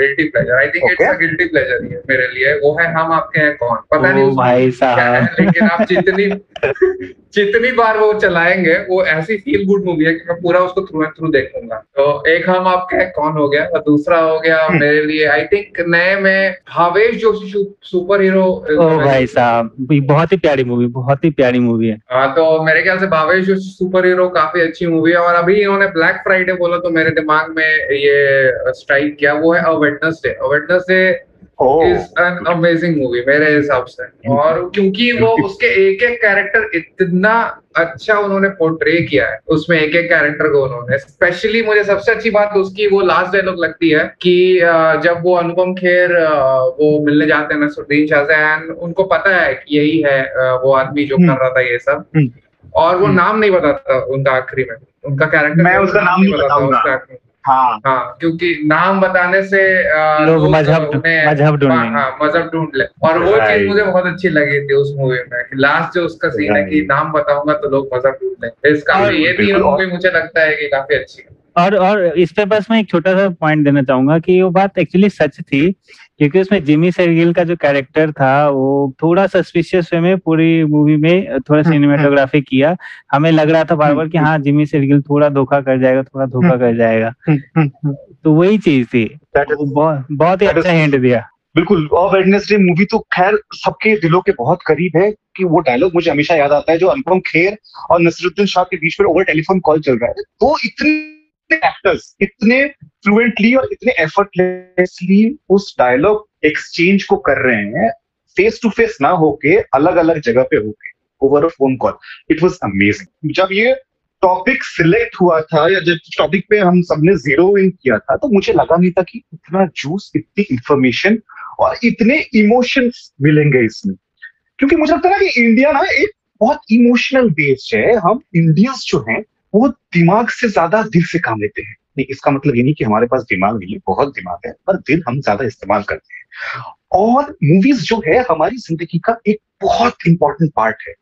Speaker 4: guilty pleasure I think it's a guilty pleasure ही है मेरे लिए। वो है हम आपके हैं कौन? पता नहीं
Speaker 3: भाई साहब।
Speaker 4: लेकिन आप जितनी जितनी बार वो चलाएँगे वो ऐसी फील गुड मूवी है कि मैं पूरा उसको थ्रू एंड थ्रू देखूँगा। तो एक हम आपके कौन हो गया? और दूसरा हो गया हम्म। मेरे लिए आई थिंक नए में भावेश जोशी सुपर हीरो
Speaker 3: भाई साहब बहुत ही प्यारी मूवी बहुत ही प्यारी मूवी है।
Speaker 4: हाँ तो मेरे ख्याल से भावेश जोशी सुपर हीरो काफ़ी अच्छी मूवी है और अभी इन्होंने ब्लैक फ्राइडे बोला तो मेरे दिमाग में ये स्ट्राइक किया वो है a Wednesday a Wednesday Wednesday is an amazing movie मेरे हिसाब से। और क्योंकि वो उसके एक एक कैरेक्टर इतना अच्छा उन्होंने पोर्ट्रे किया है उसमें एक एक कैरेक्टर को उन्होंने। स्पेशली मुझे सबसे अच्छी बात उसकी वो लास्ट डायलॉग लगती है कि जब वो अनुपम खेर वो मिलने जाते हैं नसरुद्दीन शाह से एंड उनको पता है कि यही है वो आदमी जो हम्म। कर रहा था ये सब। हम्म। और वो हम्म। नाम नहीं बताता उनका आखिरी में। उनका कैरेक्टर
Speaker 1: मैं उसका नाम नहीं बताऊँगा।
Speaker 4: हाँ। हाँ क्योंकि नाम बताने से
Speaker 3: लोग मज़हब मज़हब ढूंढ
Speaker 4: हाँ मज़हब ढूंढ ले। और वो चीज़ मुझे बहुत अच्छी लगी थी उस मूवी में लास्ट जो उसका सीन है कि नाम बताऊँगा तो लोग मज़हब ढूंढ ले इसका ये भी मूवी मुझे लगता है कि काफ़ी अच्छी है।
Speaker 3: और और इस पे बस मैं एक छोटा सा पॉइंट देना चाहूँगा कि वो बात एक्चुअली सच थी क्योंकि उसमें जिमी सेरगिल का जो कैरेक्टर था वो थोड़ा सस्पिशियस वे में पूरी मूवी में थोड़ा सिनेमाटोग्राफी किया। हमें लग रहा था बार बार कि हाँ जिमी सेरगिल थोड़ा धोखा कर जाएगा थोड़ा धोखा कर जाएगा। तो वही चीज़ थी। बहुत ही अच्छा हिंट दिया।
Speaker 1: बिल्कुल और वेडनेसडे मूवी तो खैर सबके दिलों के बहुत करीब है कि वो डायलॉग मुझे हमेशा याद आता है जो अनुपम खेर और नसरुद्दीन शाह के बीच में ओवर टेलीफोन कॉल चल रहा है। तो इतनी एक्टर्स इतने फ्लुएंटली और इतने एफर्टलेसली उस डायलॉग एक्सचेंज को कर रहे हैं फेस टू फेस ना होके अलग अलग जगह पे होके over a phone call it was amazing जब ये टॉपिक सिलेक्ट हुआ था, या जब टॉपिक पे हम सबने ज़ीरो इन किया था तो मुझे लगा नहीं था कि इतना जूस इतनी इंफॉर्मेशन और इतने इमोशंस मिलेंगे इसमें। क्योंकि मुझे लगता है ना कि इंडिया ना एक बहुत इमोशनल बेस्ड है। हम इंडियंस जो हैं वो दिमाग से ज़्यादा दिल से काम लेते हैं। नहीं, इसका मतलब ये नहीं कि हमारे पास दिमाग नहीं है, बहुत दिमाग है, पर दिल हम ज़्यादा इस्तेमाल करते हैं। और मूवीज़ जो है, हमारी ज़िंदगी का एक बहुत इंपॉर्टेंट पार्ट है।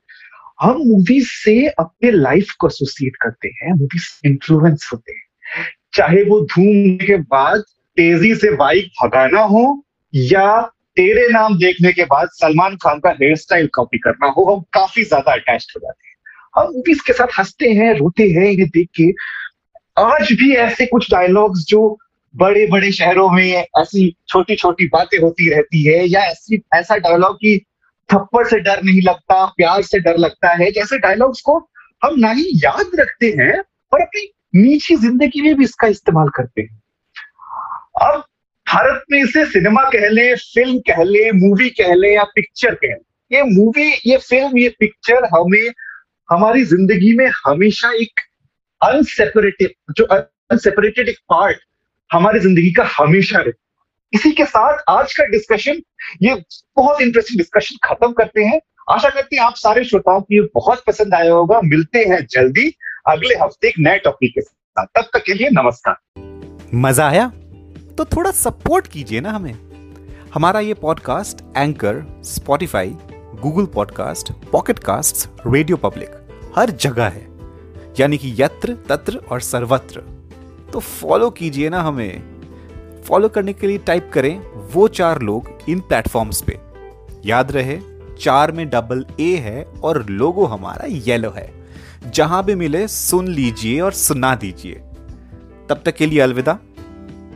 Speaker 1: हम मूवीज़ से अपने लाइफ को एसोसिएट करते हैं मूवीज़ इन्फ्लुएंस होते हैं। चाहे वो धूम के बाद तेज़ी से बाइक भगाना हो, या तेरे नाम देखने के बाद सलमान खान का हेयर स्टाइल कॉपी करना हो, हम काफ़ी ज़्यादा अटैच हो जाते हैं। हम मूवीज़ के साथ हँसते हैं, रोते हैं इन्हें देख के। आज भी ऐसे कुछ डायलॉग्स जो बड़े बड़े शहरों में ऐसी छोटी छोटी बातें होती रहती है, या ऐसी, ऐसा डायलॉग की थप्पड़ से डर नहीं लगता, प्यार से डर लगता है, जैसे डायलॉग्स को हम ना ही याद रखते हैं, पर अपनी निजी ज़िंदगी में भी इसका इस्तेमाल करते हैं। अब भारत में इसे सिनेमा कह ले फ़िल्म कह ले मूवी कह ले या पिक्चर कह ले। ये मूवी ये फ़िल्म ये पिक्चर हमें हमारी ज़िंदगी में हमेशा एक अनसेपरेटेड जो अनसेपरेटेड एक पार्ट हमारी ज़िंदगी का हमेशा रहे। इसी के साथ आज का डिस्कशन ये बहुत इंटरेस्टिंग डिस्कशन खत्म करते हैं। आशा करते हैं आप सारे श्रोताओं को ये बहुत पसंद आया होगा। मिलते हैं जल्दी अगले हफ़्ते एक नए टॉपिक के साथ। तब तक के लिए नमस्कार।
Speaker 6: मज़ा आया? तो थोड़ा सपोर्ट कीजिए ना हमें। हमारा ये podcast anchor Spotify Google podcast pocket cast radio public हर जगह है। यानी कि यत्र, तत्र और सर्वत्र। तो फॉलो कीजिए ना हमें। फॉलो करने के लिए टाइप करें वो चार लोग इन प्लेटफॉर्म्स पे। याद रहे, चार में डबल ए है और लोगो हमारा येलो है। जहाँ भी मिले सुन लीजिए और सुना दीजिए। तब तक के लिए अलविदा।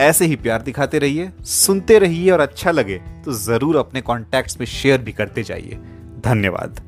Speaker 6: ऐसे ही प्यार दिखाते रहिए, सुनते रहिए और अच्छा लगे तो ज़रूर अपने कॉन्टैक्ट्स में शेयर भी करते जाइए। धन्यवाद।